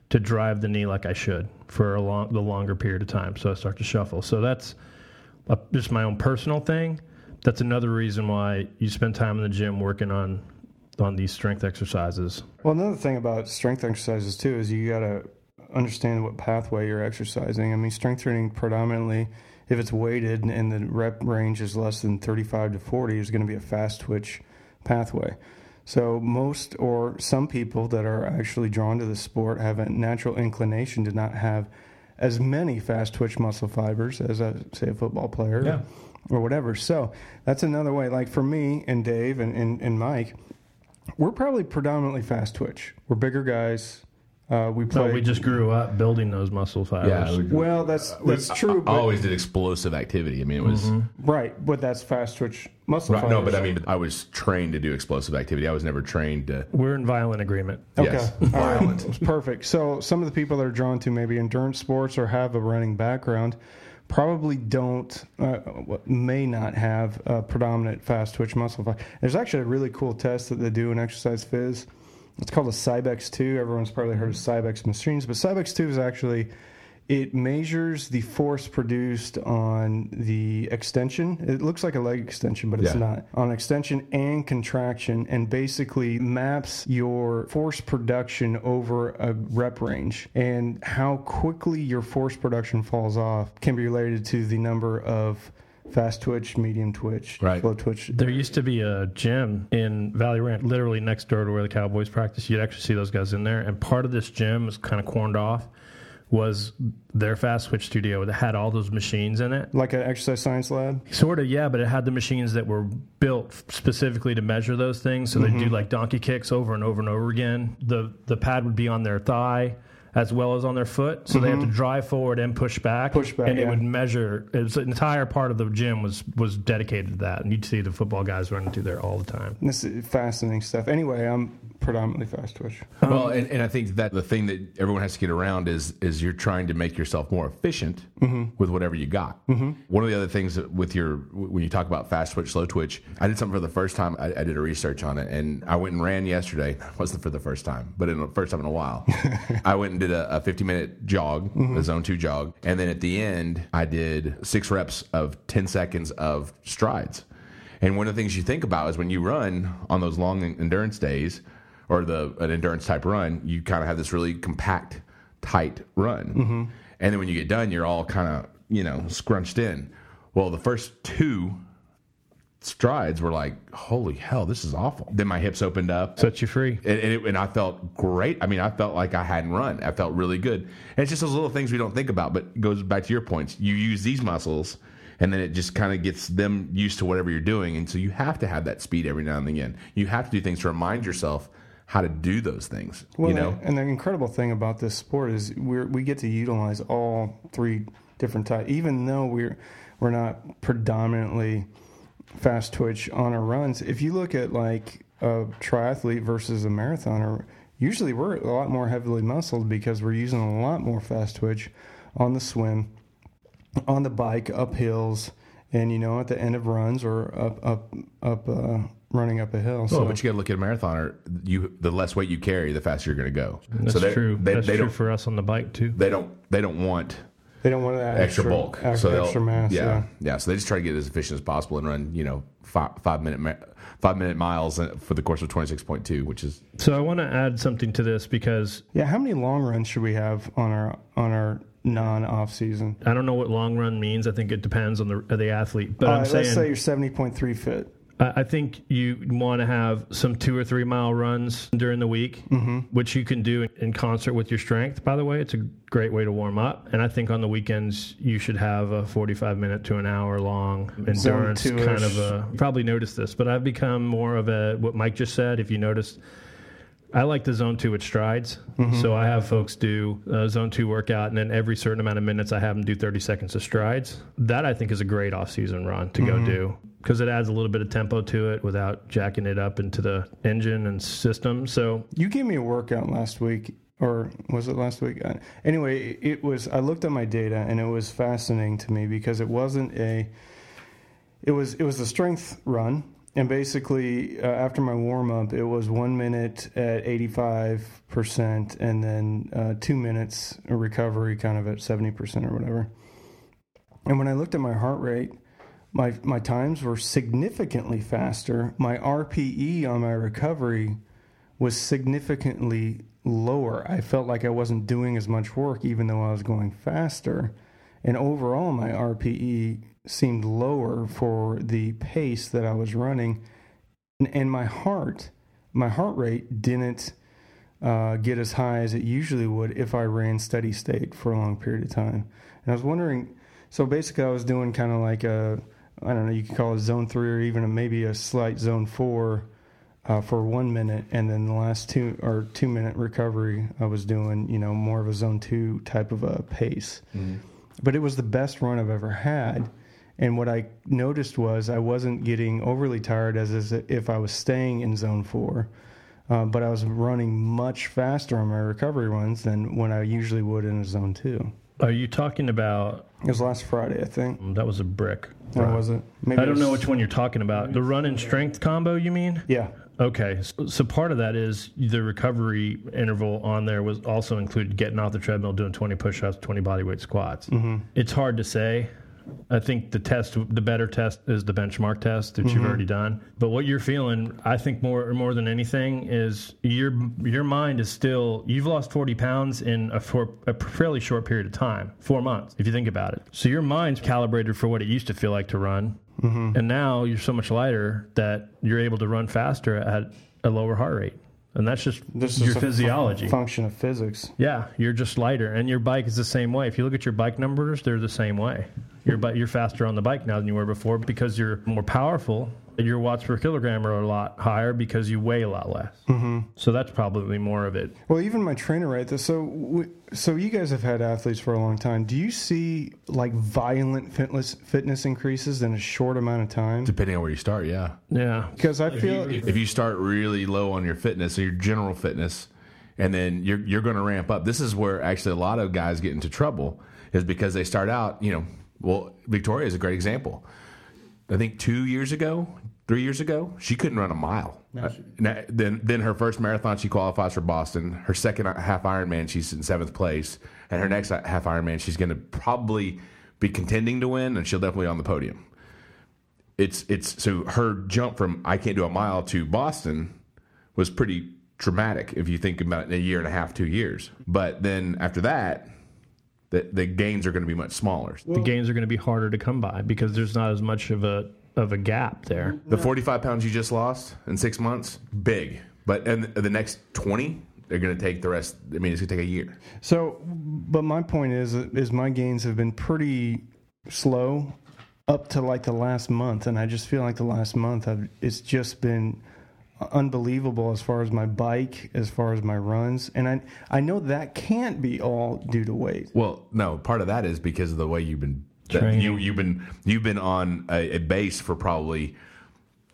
[SPEAKER 1] to drive the knee like I should for a long, the longer period of time. So I start to shuffle. So that's a, just my own personal thing. That's another reason why you spend time in the gym working on on these strength exercises.
[SPEAKER 3] Well, another thing about strength exercises too is you got to understand what pathway you're exercising. I mean, strength training predominantly, if it's weighted and the rep range is less than 35 to 40, is going to be a fast twitch pathway. So most or some people that are actually drawn to the sport have a natural inclination to not have as many fast twitch muscle fibers as a say a football player
[SPEAKER 1] Yeah.
[SPEAKER 3] or whatever. So that's another way. Like for me and Dave and, and, and Mike, we're probably predominantly fast twitch. We're bigger guys. Uh, we play.
[SPEAKER 1] No, we just grew up building those muscle fibers.
[SPEAKER 4] we-
[SPEAKER 3] well, that's that's true.
[SPEAKER 4] I
[SPEAKER 3] But,
[SPEAKER 4] always did explosive activity. I mean, it was
[SPEAKER 3] right, but that's fast twitch muscle
[SPEAKER 4] right,
[SPEAKER 3] fibers.
[SPEAKER 4] no, but I mean, I was trained to do explosive activity. I was never trained to.
[SPEAKER 1] We're in violent agreement.
[SPEAKER 3] Okay.
[SPEAKER 4] Yes,
[SPEAKER 3] All right.
[SPEAKER 4] violent.
[SPEAKER 3] Perfect. So some of the people that are drawn to maybe endurance sports or have a running background probably don't, uh, may not have a predominant fast twitch muscle fiber. There's actually a really cool test that they do in Exercise Phys. It's called a Cybex 2. Everyone's probably heard of Cybex machines, but Cybex 2 is actually it measures the force produced on the extension. It looks like a leg extension, but it's
[SPEAKER 4] Yeah.
[SPEAKER 3] not. On extension and contraction, and basically maps your force production over a rep range. And how quickly your force production falls off can be related to the number of fast twitch, medium twitch,
[SPEAKER 4] Right.
[SPEAKER 3] slow twitch.
[SPEAKER 1] There used to be a gym in Valley Ranch, literally next door to where the Cowboys practice. You'd actually see those guys in there. And part of this gym was kind of corned off, was their fast twitch studio that had all those machines in it.
[SPEAKER 3] Like an exercise science lab.
[SPEAKER 1] Sort of, yeah, but it had the machines that were built specifically to measure those things. So they'd do mm-hmm. like donkey kicks over and over and over again. The the pad would be on their thigh as well as on their foot. So they have to mm-hmm. drive forward and push back.
[SPEAKER 3] Push back,
[SPEAKER 1] And it
[SPEAKER 3] yeah.
[SPEAKER 1] would measure it was an entire part of the gym was was dedicated to that. And you'd see the football guys running through there all the time.
[SPEAKER 3] This is fascinating stuff. Anyway, I'm predominantly fast twitch.
[SPEAKER 4] Well, and, and I think that the thing that everyone has to get around is is you're trying to make yourself more efficient mm-hmm. with whatever you got. Mm-hmm. One of the other things that with your when you talk about fast twitch, slow twitch, I did something for the first time. I, I did a research on it, and I went and ran yesterday. It wasn't for the first time, but in the first time in a while, I went and did a, a 50 minute jog, mm-hmm. a zone two jog, and then at the end, I did six reps of 10 seconds of strides. And one of the things you think about is when you run on those long endurance days or the an endurance type run, you kind of have this really compact, tight run. Mm-hmm. And then when you get done, you're all kind of, you know, scrunched in. Well, the first two strides were like, holy hell, this is awful. Then my hips opened up.
[SPEAKER 1] Set you free.
[SPEAKER 4] And, and, it, and I felt great. I mean, I felt like I hadn't run. I felt really good. And it's just those little things we don't think about, but it goes back to your points. You use these muscles, and then it just kind of gets them used to whatever you're doing. And so you have to have that speed every now and again. You have to do things to remind yourself how to do those things.
[SPEAKER 3] Well,
[SPEAKER 4] you know,
[SPEAKER 3] and the incredible thing about this sport is we we get to utilize all three different types, even though we're we're not predominantly fast twitch on our runs. If you look at like a triathlete versus a marathoner, usually we're a lot more heavily muscled because we're using a lot more fast twitch on the swim, on the bike, up hills, and you know at the end of runs or up up up uh, running up a hill.
[SPEAKER 4] Oh, but you got to look at a marathoner. You the less weight you carry, the faster you're going to go.
[SPEAKER 1] That's
[SPEAKER 4] so they,
[SPEAKER 1] true.
[SPEAKER 4] They,
[SPEAKER 1] That's
[SPEAKER 4] they
[SPEAKER 1] true
[SPEAKER 4] don't.
[SPEAKER 1] for us on the bike too.
[SPEAKER 4] They don't. They don't want
[SPEAKER 3] They don't want that
[SPEAKER 4] extra, bulk,
[SPEAKER 3] ex-
[SPEAKER 4] so
[SPEAKER 3] extra mass.
[SPEAKER 4] Yeah,
[SPEAKER 3] Yeah.
[SPEAKER 4] yeah, So they just try to get as efficient as possible and run, you know, five, five minute ma- five minute miles for the course of twenty six point two, which is
[SPEAKER 1] So I want to add something to this because
[SPEAKER 3] Yeah, how many long runs should we have on our on our non off season?
[SPEAKER 1] I don't know what long run means. I think it depends on the the athlete. But
[SPEAKER 3] Uh,
[SPEAKER 1] I'm saying
[SPEAKER 3] let's say you're seventy point three fit.
[SPEAKER 1] I I think you want to have some two or three mile runs during the week,
[SPEAKER 3] Mm-hmm.
[SPEAKER 1] which you can do in concert with your strength. By the way, it's a great way to warm up. And I think on the weekends you should have a 45 minute to an hour long endurance kind of a. Probably noticed this, but I've become more of a what Mike just said. If you noticed, I like the zone two with strides. Mm-hmm. So I have folks do a zone two workout, and then every certain amount of minutes, I have them do 30 seconds of strides. That I think is a great off season run to go mm-hmm. do because it adds a little bit of tempo to it without jacking it up into the engine and system. So
[SPEAKER 3] You gave me a workout last week, or was it last week? Uh, Anyway, it was. I looked at my data, and it was fascinating to me because it wasn't a. It was it was a strength run, and basically uh, after my warm up, it was one minute at eighty five percent, and then uh, two minutes recovery, kind of at seventy percent or whatever. And when I looked at my heart rate, my my times were significantly faster. My RPE on my recovery was significantly lower. I felt like I wasn't doing as much work, even though I was going faster. And overall, my RPE seemed lower for the pace that I was running, and, and my heart, my heart rate didn't uh, get as high as it usually would if I ran steady state for a long period of time. And I was wondering, so basically, I was doing kind of like a, I don't know, you could call it zone three or even a, maybe a slight zone four uh, for one minute, and then the last two or two minute recovery, I was doing, you know, more of a zone two type of a pace. But it was the best run I've ever had. And what I noticed was I wasn't getting overly tired as, as if I was staying in zone four, uh, but I was running much faster on my recovery runs than when I usually would in a zone two.
[SPEAKER 1] are you talking about
[SPEAKER 3] It was last Friday, I think.
[SPEAKER 1] that was a brick?
[SPEAKER 3] Or was it? Maybe
[SPEAKER 1] I don't know
[SPEAKER 3] was-
[SPEAKER 1] which one you're talking about. The run and strength combo, you mean?
[SPEAKER 3] Yeah.
[SPEAKER 1] Okay, so, so part of that is the recovery interval on there was also included getting off the treadmill, doing 20 push-ups, 20 bodyweight squats. It's hard to say. I think the test, the better test, is the benchmark test that you've mm-hmm. already done. But what you're feeling, I think more more than anything, is your your mind is still. You've lost 40 pounds in a, for, a fairly short period of time, four months, if you think about it. So your mind's calibrated for what it used to feel like to run, mm-hmm. and now you're so much lighter that you're able to run faster at a lower heart rate, and that's just
[SPEAKER 3] This
[SPEAKER 1] your
[SPEAKER 3] is a fu-
[SPEAKER 1] physiology.
[SPEAKER 3] function of physics.
[SPEAKER 1] Yeah, you're just lighter, and your bike is the same way. If you look at your bike numbers, they're the same way. Your bike, you're faster on the bike now than you were before because you're more powerful. Your watts per kilogram are a lot higher because you weigh a lot less. Mm-hmm. So that's probably more of it.
[SPEAKER 3] Well, even my trainer, right? there- So, w- so you guys have had athletes for a long time. Do you see like violent fitness fitness increases in a short amount of time?
[SPEAKER 4] Depending on where you start, yeah.
[SPEAKER 1] Yeah,
[SPEAKER 3] Because I feel
[SPEAKER 4] If you start really low on your fitness, or your general fitness, and then you're you're going to ramp up. This is where actually a lot of guys get into trouble is because they start out. You know, well, Victoria is a great example. I think two years ago, three years ago, she couldn't run a mile. Uh, then, then her first marathon, she qualifies for Boston. Her second half Ironman, she's in seventh place, and her next half Ironman, she's going to probably be contending to win, and she'll definitely be on the podium. It's it's so her jump from I can't do a mile to Boston was pretty dramatic if you think about it in a year and a half, two years. But then after that, the, the gains are going to be much smaller.
[SPEAKER 1] the gains are going to be harder to come by because there's not as much of a of a gap there.
[SPEAKER 4] The 45 pounds you just lost in six months, big. But and the next 20, they're going to take the rest. I mean, it's going to take a year.
[SPEAKER 3] so. But my point is, is my gains have been pretty slow up to like the last month, and I just feel like the last month, I've, it's just been unbelievable as far as my bike, as far as my runs, and I I know that can't be all due to weight.
[SPEAKER 4] Well, no, part of that is because of the way you've been.
[SPEAKER 1] Training.
[SPEAKER 4] You, you've been you've been on a, a base for probably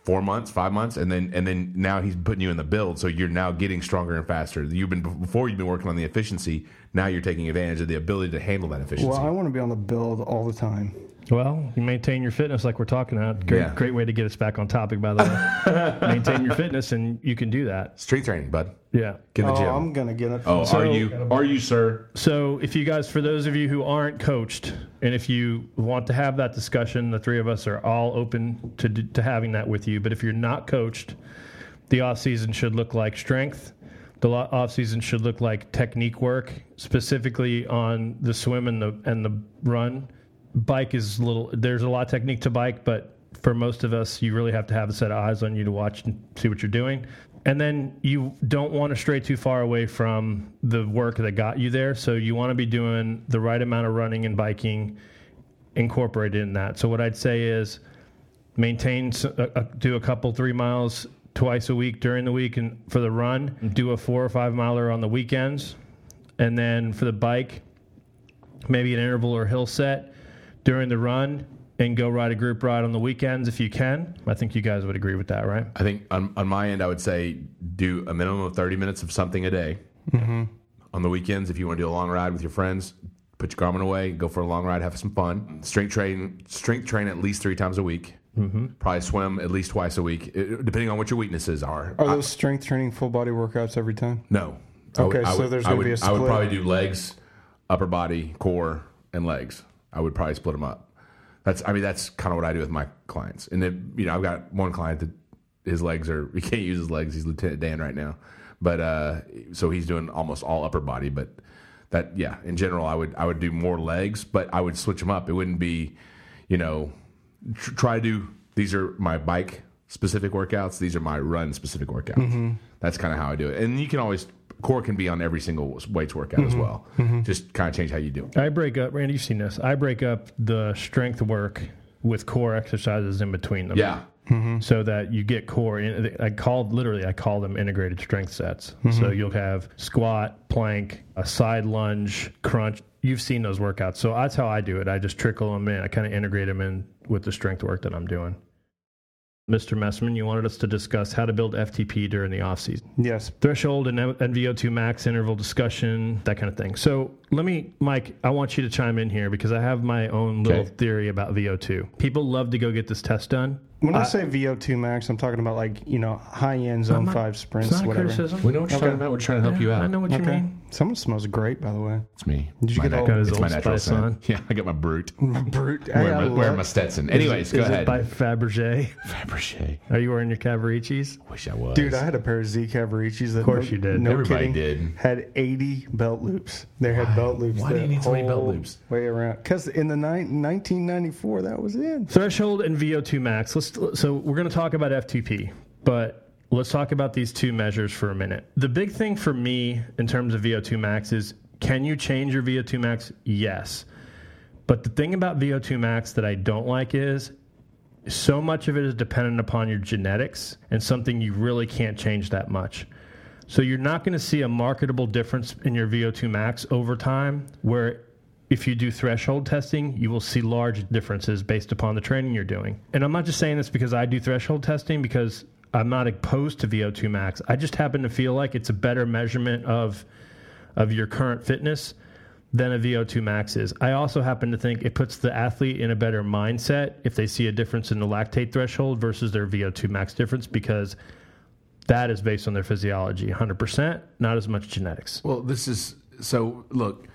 [SPEAKER 4] four months, five months, and then and then now he's putting you in the build, so you're now getting stronger and faster. You've been before you've been working on the efficiency. Now you're taking advantage of the ability to handle that efficiency.
[SPEAKER 3] Well, I want to be on the build all the time.
[SPEAKER 1] Well, you maintain your fitness like we're talking about. Great,
[SPEAKER 4] Yeah.
[SPEAKER 1] great way to get us back on topic, by the way. maintain your fitness, and you can do that.
[SPEAKER 4] Strength training, bud.
[SPEAKER 1] Yeah.
[SPEAKER 4] Get in the
[SPEAKER 3] Oh,
[SPEAKER 4] gym.
[SPEAKER 3] I'm gonna get it.
[SPEAKER 4] oh,
[SPEAKER 1] So-
[SPEAKER 4] are you? Are you, sir?
[SPEAKER 1] So, if you guys, for those of you who aren't coached, and if you want to have that discussion, the three of us are all open to to having that with you. But if you're not coached, the off season should look like strength. The lo- off season should look like technique work, specifically on the swim and the and the run. Bike is a little. There's a lot of technique to bike, but for most of us, you really have to have a set of eyes on you to watch and see what you're doing. And then you don't want to stray too far away from the work that got you there. So you want to be doing the right amount of running and biking incorporated in that. So what I'd say is maintain, uh, uh, do a couple three miles twice a week during the week and for the run, do a four or five miler on the weekends. And then for the bike, maybe an interval or hill set during the run and go ride a group ride on the weekends if you can. I think you guys would agree with that, right?
[SPEAKER 4] I think on, on my end, I would say do a minimum of 30 minutes of something a day. Mm-hmm. On the weekends, if you want to do a long ride with your friends, put your Garmin away, go for a long ride, have some fun. Strength train, strength train at least three times a week. Mm-hmm. Probably swim at least twice a week, depending on what your weaknesses are.
[SPEAKER 3] Are
[SPEAKER 4] I-
[SPEAKER 3] those strength training full body workouts every time?
[SPEAKER 4] no. I would-
[SPEAKER 3] Okay,
[SPEAKER 4] I
[SPEAKER 3] so
[SPEAKER 4] would-
[SPEAKER 3] there's gonna
[SPEAKER 4] would,
[SPEAKER 3] be a
[SPEAKER 4] I would
[SPEAKER 3] split.
[SPEAKER 4] probably do legs, upper body, core, and legs. I would probably split them up. That's I mean that's kind of what I do with my clients. And then you know I've got one client that his legs are he can't use his legs. He's Lieutenant Dan right now, but uh, so he's doing almost all upper body. But that yeah, in general I would I would do more legs, but I would switch them up. It wouldn't be you know tr- try to do these are my bike specific workouts. These are my run specific workouts.
[SPEAKER 3] Mm-hmm.
[SPEAKER 4] That's kind of how I do it. And you can always core can be on every single weights workout
[SPEAKER 3] Mm-hmm.
[SPEAKER 4] as well. Just kind of change how you do. it.
[SPEAKER 1] I break up, Randy, you've seen this. I break up the strength work with core exercises in between them.
[SPEAKER 4] Yeah. Mm-hmm.
[SPEAKER 1] so that you get core. In, I called literally, I call them integrated strength sets. So mm-hmm. you'll have squat, plank, a side lunge, crunch. You've seen those workouts. So that's how I do it. I just trickle them in. I kind of integrate them in with the strength work that I'm doing. Mr. Messman, you wanted us to discuss how to build FTP during the off season
[SPEAKER 3] Yes.
[SPEAKER 1] threshold and NVO2 max interval discussion, that kind of thing. So let me, Mike, I want you to chime in here because I have my own little
[SPEAKER 4] Okay.
[SPEAKER 1] theory about VO2. People love to go get this test done.
[SPEAKER 3] When I, say VO2 max, I'm talking about like you know high end zone
[SPEAKER 1] not-
[SPEAKER 3] five sprints,
[SPEAKER 1] It's not a
[SPEAKER 3] whatever.
[SPEAKER 1] criticism.
[SPEAKER 4] We know what you're talking about. We're trying to help you out.
[SPEAKER 1] I know what you
[SPEAKER 3] Okay.
[SPEAKER 1] mean.
[SPEAKER 3] Someone smells great, by the way.
[SPEAKER 4] It's me.
[SPEAKER 3] Did you
[SPEAKER 4] My
[SPEAKER 3] get all-
[SPEAKER 4] nat-
[SPEAKER 1] Got his
[SPEAKER 4] it's my
[SPEAKER 1] Old
[SPEAKER 4] natural
[SPEAKER 1] Spice on.
[SPEAKER 4] Yeah, I got my brute.
[SPEAKER 3] Brute. I,
[SPEAKER 4] Wearing my,
[SPEAKER 3] love-
[SPEAKER 4] wearing my Stetson. Anyways,
[SPEAKER 1] Is
[SPEAKER 4] go
[SPEAKER 1] it
[SPEAKER 4] ahead.
[SPEAKER 1] by Fabergé.
[SPEAKER 4] Fabergé.
[SPEAKER 1] Are you wearing your Cavariccis?
[SPEAKER 4] Wish I was.
[SPEAKER 3] Dude, I had a pair of Z Cavariccis that, of
[SPEAKER 1] course you did.
[SPEAKER 3] No
[SPEAKER 4] Everybody
[SPEAKER 3] kidding,
[SPEAKER 4] did.
[SPEAKER 3] Had 80 belt loops. They had belt loops.
[SPEAKER 4] Why do you need so many belt loops?
[SPEAKER 3] Way around, because in the ni- 1994 that was in.
[SPEAKER 1] Threshold and VO2 max. Let's so we're going to talk about FTP, but let's talk about these two measures for a minute. The big thing for me in terms of VO2 max is can you change your VO2 max? Yes. But the thing about VO2 max that I don't like is so much of it is dependent upon your genetics and something you really can't change that much. So you're not going to see a marketable difference in your VO2 max over time where if you do threshold testing, you will see large differences based upon the training you're doing. And I'm not just saying this because I do threshold testing because I'm not opposed to VO2 max. I just happen to feel like it's a better measurement of of your current fitness than a VO2 max is. I also happen to think it puts the athlete in a better mindset if they see a difference in the lactate threshold versus their VO2 max difference because that is based on their physiology 100%, not as much genetics.
[SPEAKER 4] Well, this is so. Look,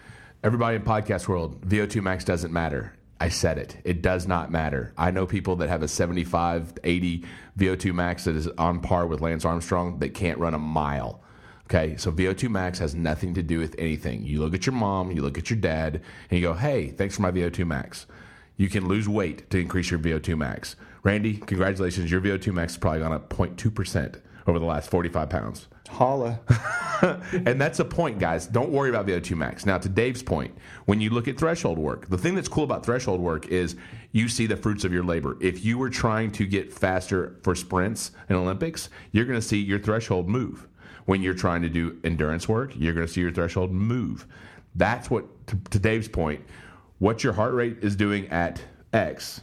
[SPEAKER 4] everybody in podcast world, VO2 max doesn't matter. I said it. It does not matter. I know people that have a 75, 80 VO2 max that is on par with Lance Armstrong that can't run a mile. Okay, so VO2 max has nothing to do with anything. You look at your mom, you look at your dad, and you go, hey, thanks for my VO2 max. You can lose weight to increase your VO2 max. Randy, congratulations. Your VO2 max has probably gone up 0.2% over the last 45 pounds.
[SPEAKER 3] Holla.
[SPEAKER 4] And that's a point, guys. Don't worry about the VO2 max. Now, to Dave's point, when you look at threshold work, the thing that's cool about threshold work is you see the fruits of your labor. If you were trying to get faster for sprints in Olympics, you're going to see your threshold move. When you're trying to do endurance work, you're going to see your threshold move. That's what, to, to Dave's point, what your heart rate is doing at X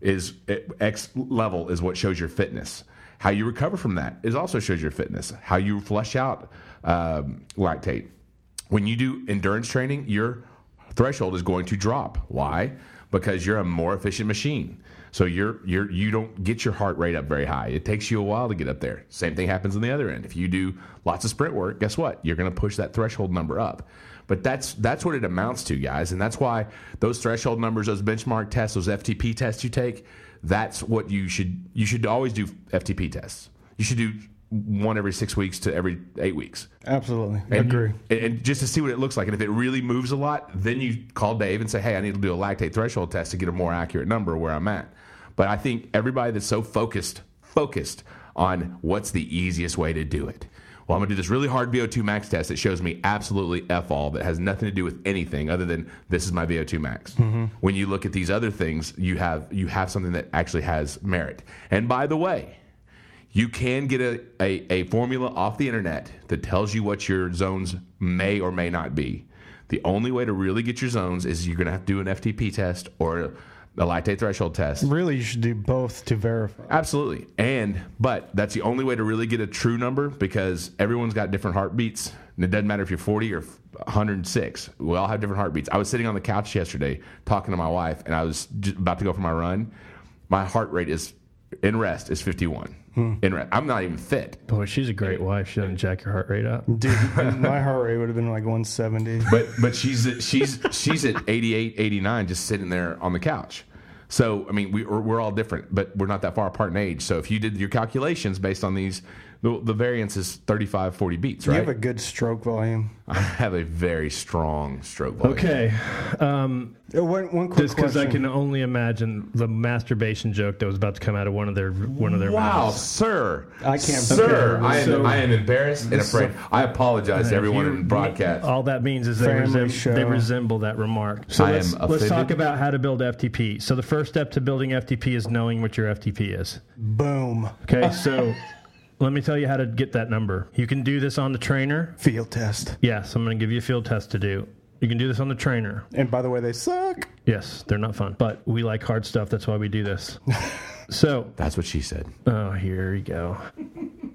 [SPEAKER 4] is at X level is what shows your fitness. How you recover from that is also shows your fitness. How you flush out um, lactate. When you do endurance training, your threshold is going to drop. Why? Because you're a more efficient machine. So you're you're you don't get your heart rate up very high. It takes you a while to get up there. Same thing happens on the other end. If you do lots of sprint work, guess what? You're going to push that threshold number up. But that's that's what it amounts to, guys, and that's why those threshold numbers, those benchmark tests, those FTP tests you take, that's what you should you should always do FTP tests. You should do one every six weeks to every eight weeks.
[SPEAKER 3] Absolutely.
[SPEAKER 4] And,
[SPEAKER 3] Agree.
[SPEAKER 4] And, and just to see what it looks like. And if it really moves a lot, then you call Dave and say, hey, I need to do a lactate threshold test to get a more accurate number where I'm at. But I think everybody that's so focused, focused on what's the easiest way to do it. Well, I'm going to do this really hard VO2 max test that shows me absolutely F all that has nothing to do with anything other than this is my VO2 max. Mm-hmm. When you look at these other things, you have you have something that actually has merit. And by the way, You can get a, a, a formula off the internet that tells you what your zones may or may not be. The only way to really get your zones is you're going to have to do an FTP test or a lactate threshold test.
[SPEAKER 3] Really, you should do both to verify.
[SPEAKER 4] Absolutely. And but that's the only way to really get a true number because everyone's got different heartbeats. And it doesn't matter if you're 40 or 106. We all have different heartbeats. I was sitting on the couch yesterday talking to my wife and I was just about to go for my run. My heart rate is in rest is 51. In rest. I'm not even fit.
[SPEAKER 1] Boy, she's a great wife. She doesn't jack your heart rate up.
[SPEAKER 3] Dude, my heart rate would have been like 170.
[SPEAKER 4] But but she's at, she's she's at 88, 89 just sitting there on the couch. So I mean we we're, we're all different, but we're not that far apart in age. So if you did your calculations based on these the, the variance is 35 40 beats, right?
[SPEAKER 3] You have a good stroke volume.
[SPEAKER 4] I have a very strong stroke volume.
[SPEAKER 1] Okay. Um,
[SPEAKER 3] Uh, One, one quick
[SPEAKER 1] just because. I can only imagine the masturbation joke that was about to come out of one of their one of their
[SPEAKER 4] Wow,
[SPEAKER 1] mouths.
[SPEAKER 4] sir.
[SPEAKER 3] I can't-
[SPEAKER 4] Sir,
[SPEAKER 3] Okay,
[SPEAKER 4] I, am,
[SPEAKER 1] so-
[SPEAKER 4] I am embarrassed and afraid. I apologize to everyone in broadcast.
[SPEAKER 1] All that means is they,
[SPEAKER 3] Family
[SPEAKER 1] resem-
[SPEAKER 3] show.
[SPEAKER 1] they resemble that remark. So
[SPEAKER 4] I
[SPEAKER 1] let's,
[SPEAKER 4] am
[SPEAKER 1] let's talk about how to build FTP. So the first step to building FTP is knowing what your FTP is.
[SPEAKER 3] Boom.
[SPEAKER 1] Okay, so let me tell you how to get that number. You can do this on the trainer.
[SPEAKER 3] Field test.
[SPEAKER 1] Yes, I'm going to give you a field test to do. You can do this on the trainer.
[SPEAKER 3] And by the way, they suck.
[SPEAKER 1] Yes, they're not fun, but we like hard stuff. That's why we do this. So,
[SPEAKER 4] That's what she said.
[SPEAKER 1] oh, here you go.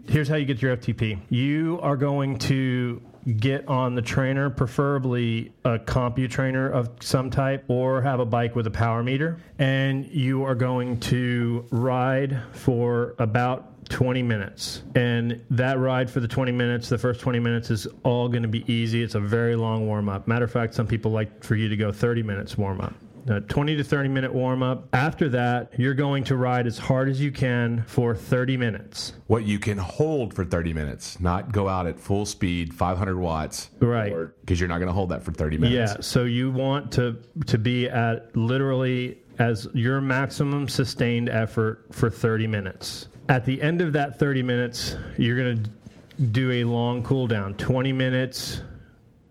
[SPEAKER 1] Here's how you get your FTP. You are going to get on the trainer, preferably a compu trainer of some type, or have a bike with a power meter, and you are going to ride for about 20 minutes. And that ride for the 20 minutes, the first 20 minutes is all going to be easy. It's a very long warm up. Matter of fact, some people like for you to go 30 minutes warm up. A uh, 20 to 30 minute warm up. After that, you're going to ride as hard as you can for 30 minutes.
[SPEAKER 4] What you can hold for 30 minutes, not go out at full speed, 500 watts.
[SPEAKER 1] Right.
[SPEAKER 4] Because you're not going to hold that for 30 minutes.
[SPEAKER 1] Yeah, so you want to to be at literally as your maximum sustained effort for 30 minutes. At the end of that 30 minutes, you're going to do a long cool down, 20 minutes,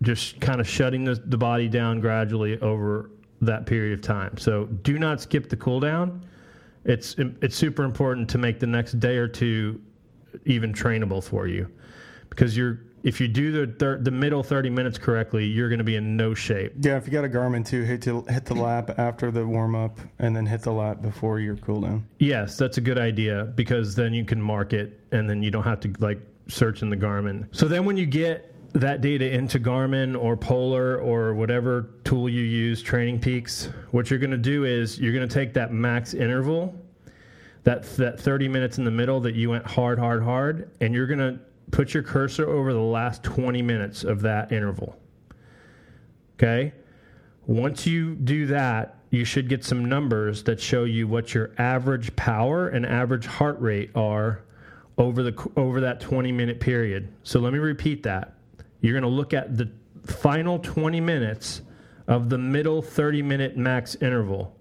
[SPEAKER 1] just kind of shutting the, the body down gradually over that period of time. So do not skip the cool down. It's it's super important to make the next day or two even trainable for you because you're if you do the thir- the middle 30 minutes correctly, you're going to be in no shape.
[SPEAKER 3] Yeah, if you got a Garmin too, hit to, hit the lap after the warm up, and then hit the lap before your cool down.
[SPEAKER 1] Yes, that's a good idea because then you can mark it and then you don't have to like search in the Garmin. So then when you get that data into Garmin or Polar or whatever tool you use, Training Peaks, what you're going to do is you're going to take that max interval, that that 30 minutes in the middle that you went hard, hard, hard, and you're going to put your cursor over the last 20 minutes of that interval. Okay? Once you do that, you should get some numbers that show you what your average power and average heart rate are over the over that 20 minute period. So let me repeat that. You're going to look at the final 20 minutes of the middle 30 minute max interval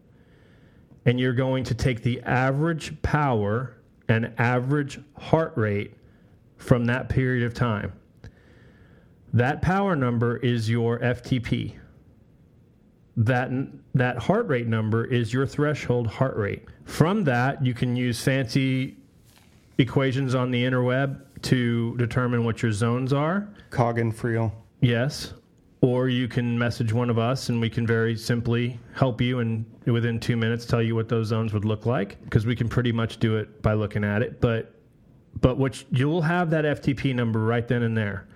[SPEAKER 1] and you're going to take the average power and average heart rate from that period of time. That power number is your FTP. That that heart rate number is your threshold heart rate. From that, you can use fancy equations on the interweb to determine what your zones are.
[SPEAKER 3] Coggan Friel.
[SPEAKER 1] Yes. Or you can message one of us and we can very simply help you and within two minutes tell you what those zones would look like because we can pretty much do it by looking at it. But but what you'll have that FTP number right then and there.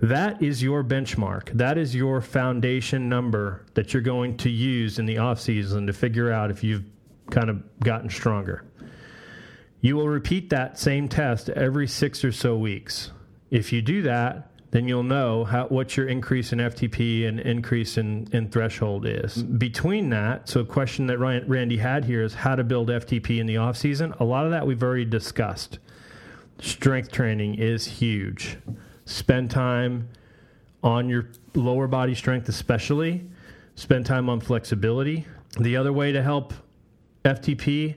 [SPEAKER 1] That is your benchmark. That is your foundation number that you're going to use in the off season to figure out if you've kind of gotten stronger. You will repeat that same test every six or so weeks. If you do that, then you'll know how, what your increase in FTP and increase in, in threshold is. Mm. Between that, so a question that Ryan, Randy had here is how to build FTP in the off season. A lot of that we've already discussed. Strength training is huge. Spend time on your lower body strength, especially. Spend time on flexibility. The other way to help FTP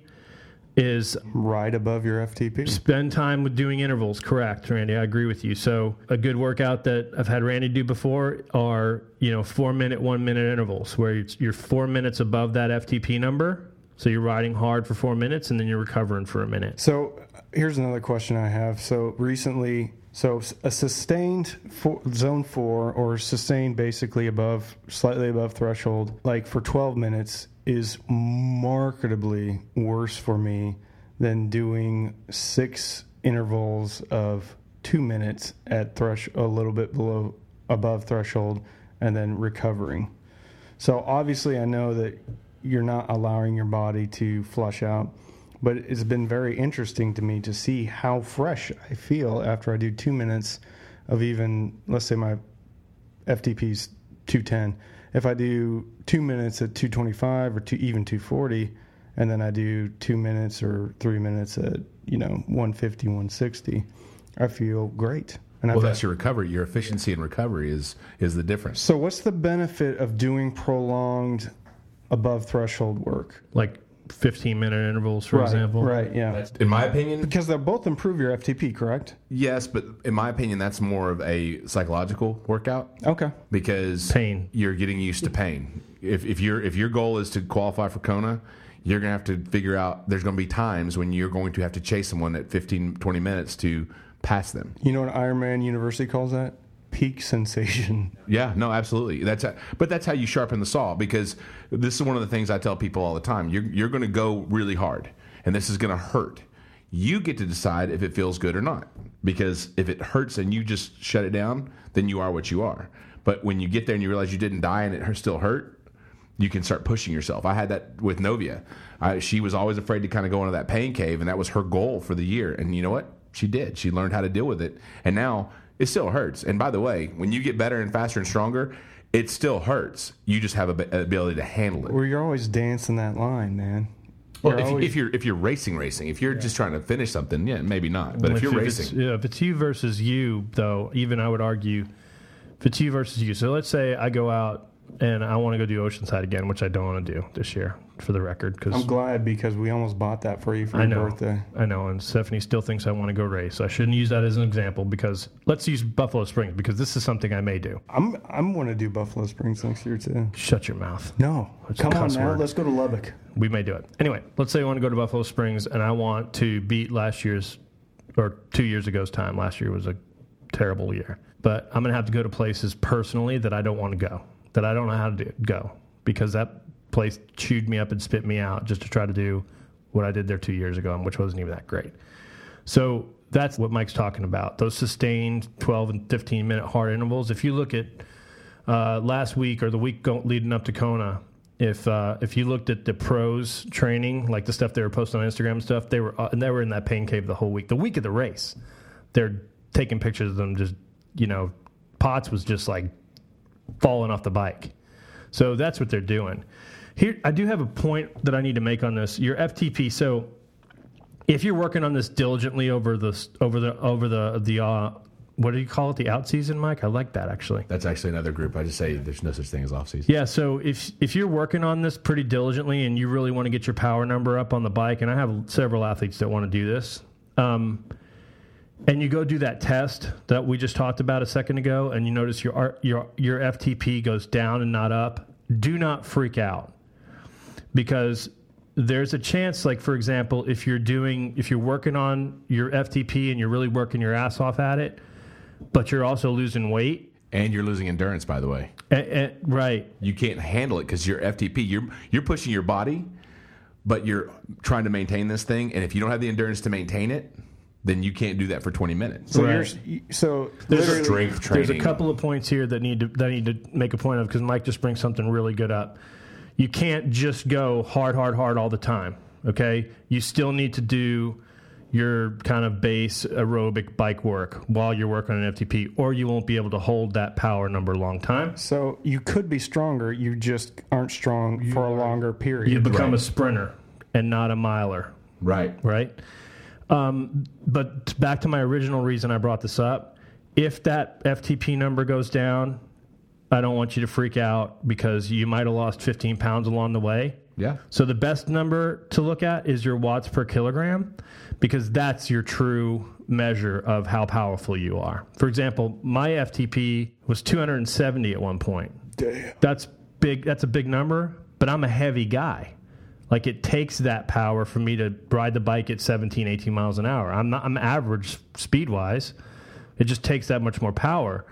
[SPEAKER 1] is
[SPEAKER 3] Right above your FTP.
[SPEAKER 1] spend time with doing intervals. Correct, Randy. I agree with you. So a good workout that I've had Randy do before are you know four minute, one minute intervals where you're four minutes above that FTP number. So you're riding hard for four minutes and then you're recovering for a minute.
[SPEAKER 3] So here's another question I have. So recently, so a sustained for, zone four or sustained basically above, slightly above threshold, like for 12 minutes, is markedly worse for me than doing six intervals of two minutes at thresh a little bit below above threshold and then recovering. So obviously, I know that you're not allowing your body to flush out, but it's been very interesting to me to see how fresh I feel after I do two minutes of even, let's say my FTP's 210. If I do two minutes at 225 or two, even 240, and then I do two minutes or three minutes at, you know, 150, 160, I feel great.
[SPEAKER 4] And well, that's your recovery. Your efficiency in recovery is is the difference.
[SPEAKER 3] So, what's the benefit of doing prolonged above threshold work?
[SPEAKER 1] Like 15 minute intervals, for
[SPEAKER 3] right,
[SPEAKER 1] example.
[SPEAKER 3] Right. Yeah.
[SPEAKER 4] That's, in my opinion,
[SPEAKER 3] because they'll both improve your FTP, correct?
[SPEAKER 4] Yes, but in my opinion, that's more of a psychological workout.
[SPEAKER 3] Okay.
[SPEAKER 4] Because
[SPEAKER 1] pain,
[SPEAKER 4] you're getting used to pain. If if your if your goal is to qualify for Kona, you're going to have to figure out. There's going to be times when you're going to have to chase someone at 15, 20 minutes to pass them.
[SPEAKER 3] You know what Ironman University calls that? Peak sensation.
[SPEAKER 4] Yeah, no, absolutely. That's a, but that's how you sharpen the saw because this is one of the things I tell people all the time. You're you're going to go really hard, and this is going to hurt. You get to decide if it feels good or not. Because if it hurts and you just shut it down, then you are what you are. But when you get there and you realize you didn't die and it still hurt, you can start pushing yourself. I had that with Novia. I, she was always afraid to kind of go into that pain cave, and that was her goal for the year. And you know what? she did. She learned how to deal with it. And now it still hurts. And by the way, when you get better and faster and stronger, it still hurts. You just have a ability to handle it.
[SPEAKER 3] Well, you're always dancing that line, man.
[SPEAKER 4] Well, if, always... if, you're if you're racing, racing. If you're yeah. just trying to finish something, yeah, maybe not. But well, if, you're
[SPEAKER 1] if
[SPEAKER 4] racing,
[SPEAKER 1] yeah, if it's you versus you, though, even I would argue, if it's you versus you. So let's say I go out and I want to go do Oceanside again, which I don't want to do this year, for the record. Cause
[SPEAKER 3] I'm glad because we almost bought that for you for
[SPEAKER 1] I
[SPEAKER 3] your
[SPEAKER 1] know,
[SPEAKER 3] birthday.
[SPEAKER 1] I know, and Stephanie still thinks I want to go race. I shouldn't use that as an example because let's use Buffalo Springs because this is something I may do.
[SPEAKER 3] I'm I'm going to do Buffalo Springs next year too.
[SPEAKER 1] Shut your mouth.
[SPEAKER 3] No, it's come on now. Word. Let's go to Lubbock.
[SPEAKER 1] We may do it anyway. Let's say I want to go to Buffalo Springs and I want to beat last year's or two years ago's time. Last year was a terrible year, but I'm going to have to go to places personally that I don't want to go that I don't know how to do, go because that place chewed me up and spit me out just to try to do what I did there two years ago, and which wasn't even that great. So that's what Mike's talking about. Those sustained 12 and 15 minute hard intervals. If you look at uh, last week or the week leading up to Kona, if uh, if you looked at the pros training, like the stuff they were posting on Instagram and stuff, they were uh, and they were in that pain cave the whole week. The week of the race, they're taking pictures of them just you know, Potts was just like falling off the bike. So that's what they're doing. Here, I do have a point that I need to make on this. Your FTP. So, if you're working on this diligently over the over the over the the uh, what do you call it? The out season, Mike. I like that actually.
[SPEAKER 4] That's actually another group. I just say there's no such thing as off season.
[SPEAKER 1] Yeah. So if if you're working on this pretty diligently and you really want to get your power number up on the bike, and I have several athletes that want to do this. Um, and you go do that test that we just talked about a second ago, and you notice your your your FTP goes down and not up. Do not freak out because there's a chance, like for example, if you're doing if you're working on your FTP and you're really working your ass off at it, but you're also losing weight
[SPEAKER 4] and you're losing endurance. By the way,
[SPEAKER 1] right?
[SPEAKER 4] You can't handle it because your FTP you're you're pushing your body, but you're trying to maintain this thing, and if you don't have the endurance to maintain it then you can't do that for 20 minutes.
[SPEAKER 3] So right. you're so
[SPEAKER 4] there's strength training.
[SPEAKER 1] There's a couple of points here that need to that I need to make a point of because Mike just brings something really good up. You can't just go hard, hard, hard all the time. Okay, you still need to do your kind of base aerobic bike work while you're working on an FTP, or you won't be able to hold that power number a long time.
[SPEAKER 3] So you could be stronger, you just aren't strong you for a longer period.
[SPEAKER 1] You become right. a sprinter and not a miler.
[SPEAKER 4] Right.
[SPEAKER 1] Right. Um, but back to my original reason I brought this up. If that FTP number goes down, I don't want you to freak out because you might have lost 15 pounds along the way.
[SPEAKER 4] Yeah.
[SPEAKER 1] So the best number to look at is your watts per kilogram because that's your true measure of how powerful you are. For example, my FTP was 270 at one point.
[SPEAKER 3] Damn.
[SPEAKER 1] That's big. That's a big number, but I'm a heavy guy. Like it takes that power for me to ride the bike at 17, 18 miles an hour. I'm not I'm average speed wise. It just takes that much more power.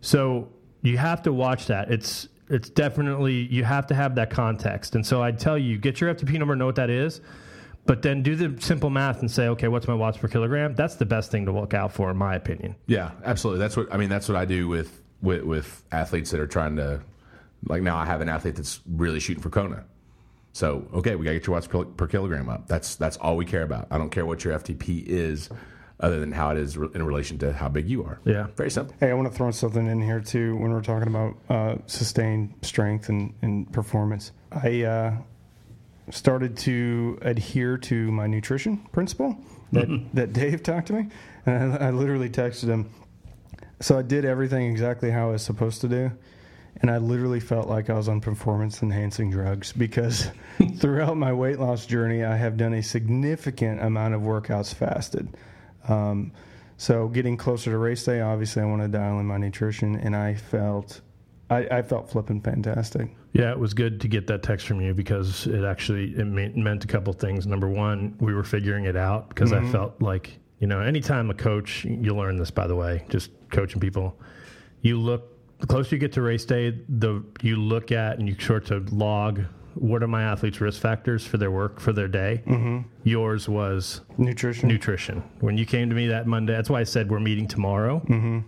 [SPEAKER 1] So you have to watch that. It's it's definitely you have to have that context. And so I'd tell you, get your FTP number, know what that is, but then do the simple math and say, okay, what's my watts per kilogram? That's the best thing to look out for, in my opinion.
[SPEAKER 4] Yeah, absolutely. That's what I mean. That's what I do with with, with athletes that are trying to. Like now, I have an athlete that's really shooting for Kona. So okay, we got to get your watts per, per kilogram up. That's that's all we care about. I don't care what your FTP is other than how it is in relation to how big you are.
[SPEAKER 1] Yeah.
[SPEAKER 4] Very simple.
[SPEAKER 3] Hey, I want to throw something in here too when we're talking about uh, sustained strength and, and performance. I uh, started to adhere to my nutrition principle that, that Dave talked to me. And I, I literally texted him. So I did everything exactly how I was supposed to do. And I literally felt like I was on performance enhancing drugs because throughout my weight loss journey, I have done a significant amount of workouts fasted. Um, so getting closer to race day, obviously, I want to dial in my nutrition, and I felt, I, I felt flipping fantastic.
[SPEAKER 1] Yeah, it was good to get that text from you because it actually it meant a couple things. Number one, we were figuring it out because mm-hmm. I felt like you know, anytime a coach, you learn this by the way, just coaching people, you look the closer you get to race day, the you look at and you sort of log what are my athletes' risk factors for their work for their day.
[SPEAKER 3] Mm-hmm.
[SPEAKER 1] Yours was
[SPEAKER 3] nutrition.
[SPEAKER 1] Nutrition. When you came to me that Monday, that's why I said we're meeting tomorrow.
[SPEAKER 3] Mm-hmm.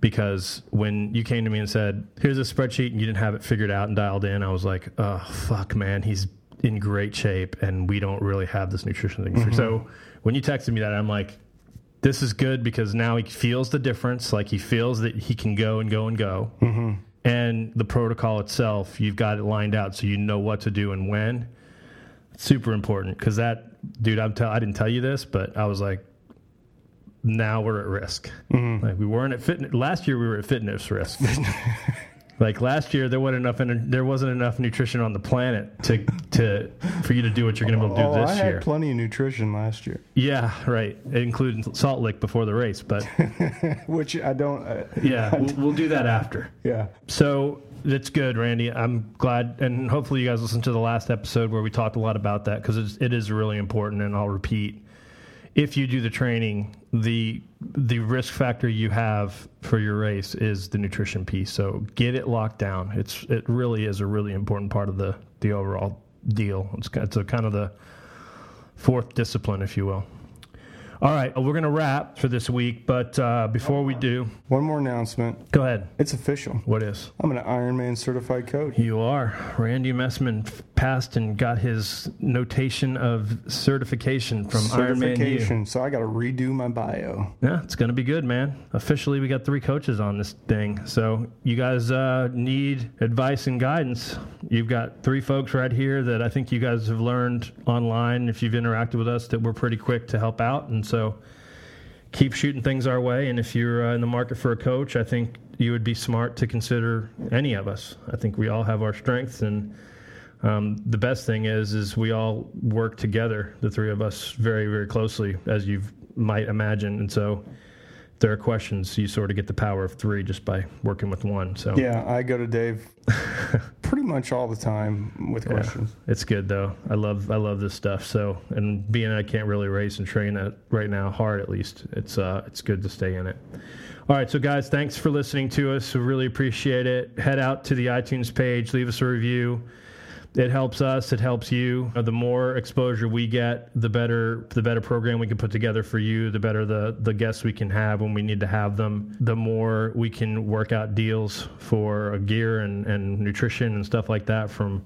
[SPEAKER 1] Because when you came to me and said, "Here's a spreadsheet," and you didn't have it figured out and dialed in, I was like, "Oh fuck, man, he's in great shape, and we don't really have this nutrition thing." Mm-hmm. So when you texted me that, I'm like, "This is good because now he feels the difference. Like he feels that he can go and go and go."
[SPEAKER 3] Mm-hmm
[SPEAKER 1] and the protocol itself, you've got it lined out so you know what to do and when. It's super important because that, dude, I'm tell, I didn't tell you this, but I was like, now we're at risk.
[SPEAKER 3] Mm-hmm.
[SPEAKER 1] Like we weren't at fitness last year. We were at fitness risk. Like last year, there wasn't enough there wasn't enough nutrition on the planet to to for you to do what you're going to be able to do
[SPEAKER 3] oh,
[SPEAKER 1] this
[SPEAKER 3] I
[SPEAKER 1] year.
[SPEAKER 3] had plenty of nutrition last year.
[SPEAKER 1] Yeah, right. It included Salt Lick before the race, but
[SPEAKER 3] which I don't. Uh,
[SPEAKER 1] yeah, we'll, we'll do that after.
[SPEAKER 3] Yeah.
[SPEAKER 1] So that's good, Randy. I'm glad, and hopefully you guys listened to the last episode where we talked a lot about that because it is really important. And I'll repeat: if you do the training, the the risk factor you have for your race is the nutrition piece. So get it locked down. It's it really is a really important part of the the overall deal. It's, it's a kind of the fourth discipline, if you will. All right, we're going to wrap for this week, but uh, before we do,
[SPEAKER 3] one more announcement.
[SPEAKER 1] Go ahead.
[SPEAKER 3] It's official.
[SPEAKER 1] What is?
[SPEAKER 3] I'm an Ironman certified coach.
[SPEAKER 1] You are. Randy Messman passed and got his notation of certification from certification. Ironman U.
[SPEAKER 3] So I got to redo my bio.
[SPEAKER 1] Yeah, it's going to be good, man. Officially, we got three coaches on this thing. So you guys uh, need advice and guidance. You've got three folks right here that I think you guys have learned online if you've interacted with us that we're pretty quick to help out and so keep shooting things our way. And if you're uh, in the market for a coach, I think you would be smart to consider any of us. I think we all have our strengths, and um, the best thing is is we all work together, the three of us, very very closely, as you might imagine. And so there are questions, you sort of get the power of three just by working with one. So
[SPEAKER 3] yeah, I go to Dave pretty much all the time with questions.
[SPEAKER 1] Yeah, it's good though. I love I love this stuff. So and being I can't really race and train it right now hard at least. It's uh it's good to stay in it. All right, so guys, thanks for listening to us. We really appreciate it. Head out to the iTunes page, leave us a review it helps us. It helps you. The more exposure we get, the better the better program we can put together for you. The better the the guests we can have when we need to have them. The more we can work out deals for gear and, and nutrition and stuff like that from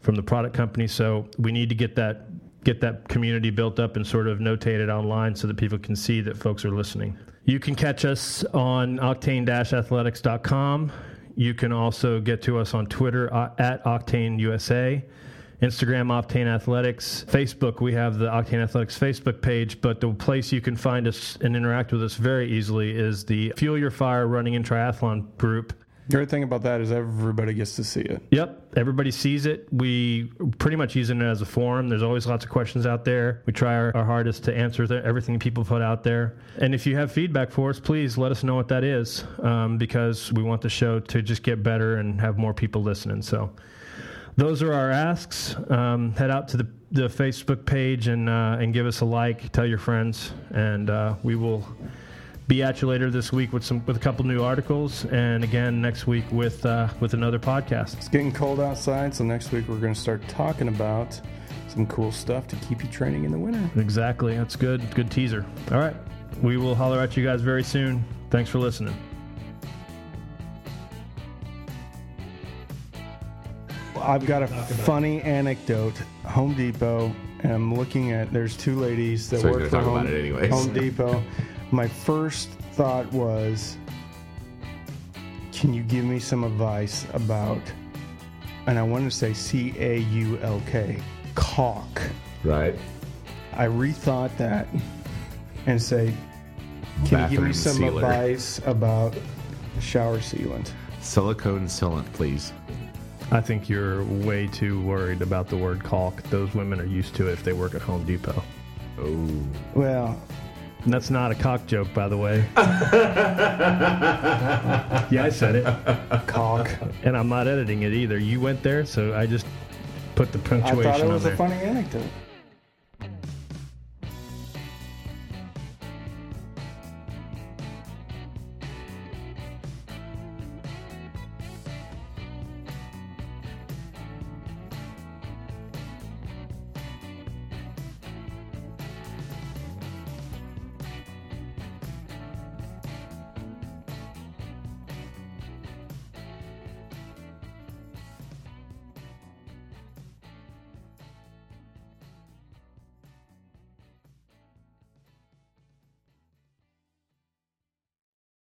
[SPEAKER 1] from the product company. So we need to get that get that community built up and sort of notated online so that people can see that folks are listening. You can catch us on octane-athletics.com. You can also get to us on Twitter uh, at Octane USA, Instagram Octane Athletics, Facebook. We have the Octane Athletics Facebook page, but the place you can find us and interact with us very easily is the Fuel Your Fire Running and Triathlon group
[SPEAKER 3] Great thing about that is everybody gets to see it.
[SPEAKER 1] Yep, everybody sees it. We pretty much using it as a forum. There's always lots of questions out there. We try our, our hardest to answer the, everything people put out there. And if you have feedback for us, please let us know what that is, um, because we want the show to just get better and have more people listening. So those are our asks. Um, head out to the, the Facebook page and uh, and give us a like. Tell your friends, and uh, we will be at you later this week with some with a couple new articles, and again next week with uh, with another podcast.
[SPEAKER 3] It's getting cold outside, so next week we're going to start talking about some cool stuff to keep you training in the winter.
[SPEAKER 1] Exactly, that's good. Good teaser. All right, we will holler at you guys very soon. Thanks for listening.
[SPEAKER 3] I've got a funny anecdote. Home Depot, and I'm looking at. There's two ladies that
[SPEAKER 4] So
[SPEAKER 3] work
[SPEAKER 4] gonna
[SPEAKER 3] for Home,
[SPEAKER 4] about it anyways.
[SPEAKER 3] Home Depot. My first thought was, can you give me some advice about? And I wanted to say C A U L K, caulk.
[SPEAKER 4] Right.
[SPEAKER 3] I rethought that and say, can you give me some
[SPEAKER 4] sealer.
[SPEAKER 3] advice about shower sealant?
[SPEAKER 4] Silicone sealant, please.
[SPEAKER 1] I think you're way too worried about the word caulk. Those women are used to it if they work at Home Depot.
[SPEAKER 4] Oh.
[SPEAKER 3] Well,
[SPEAKER 1] And that's not a cock joke, by the way. yeah, I said it.
[SPEAKER 3] Cock.
[SPEAKER 1] And I'm not editing it either. You went there, so I just put the punctuation I
[SPEAKER 3] thought it
[SPEAKER 1] on
[SPEAKER 3] was
[SPEAKER 1] there.
[SPEAKER 3] a funny anecdote.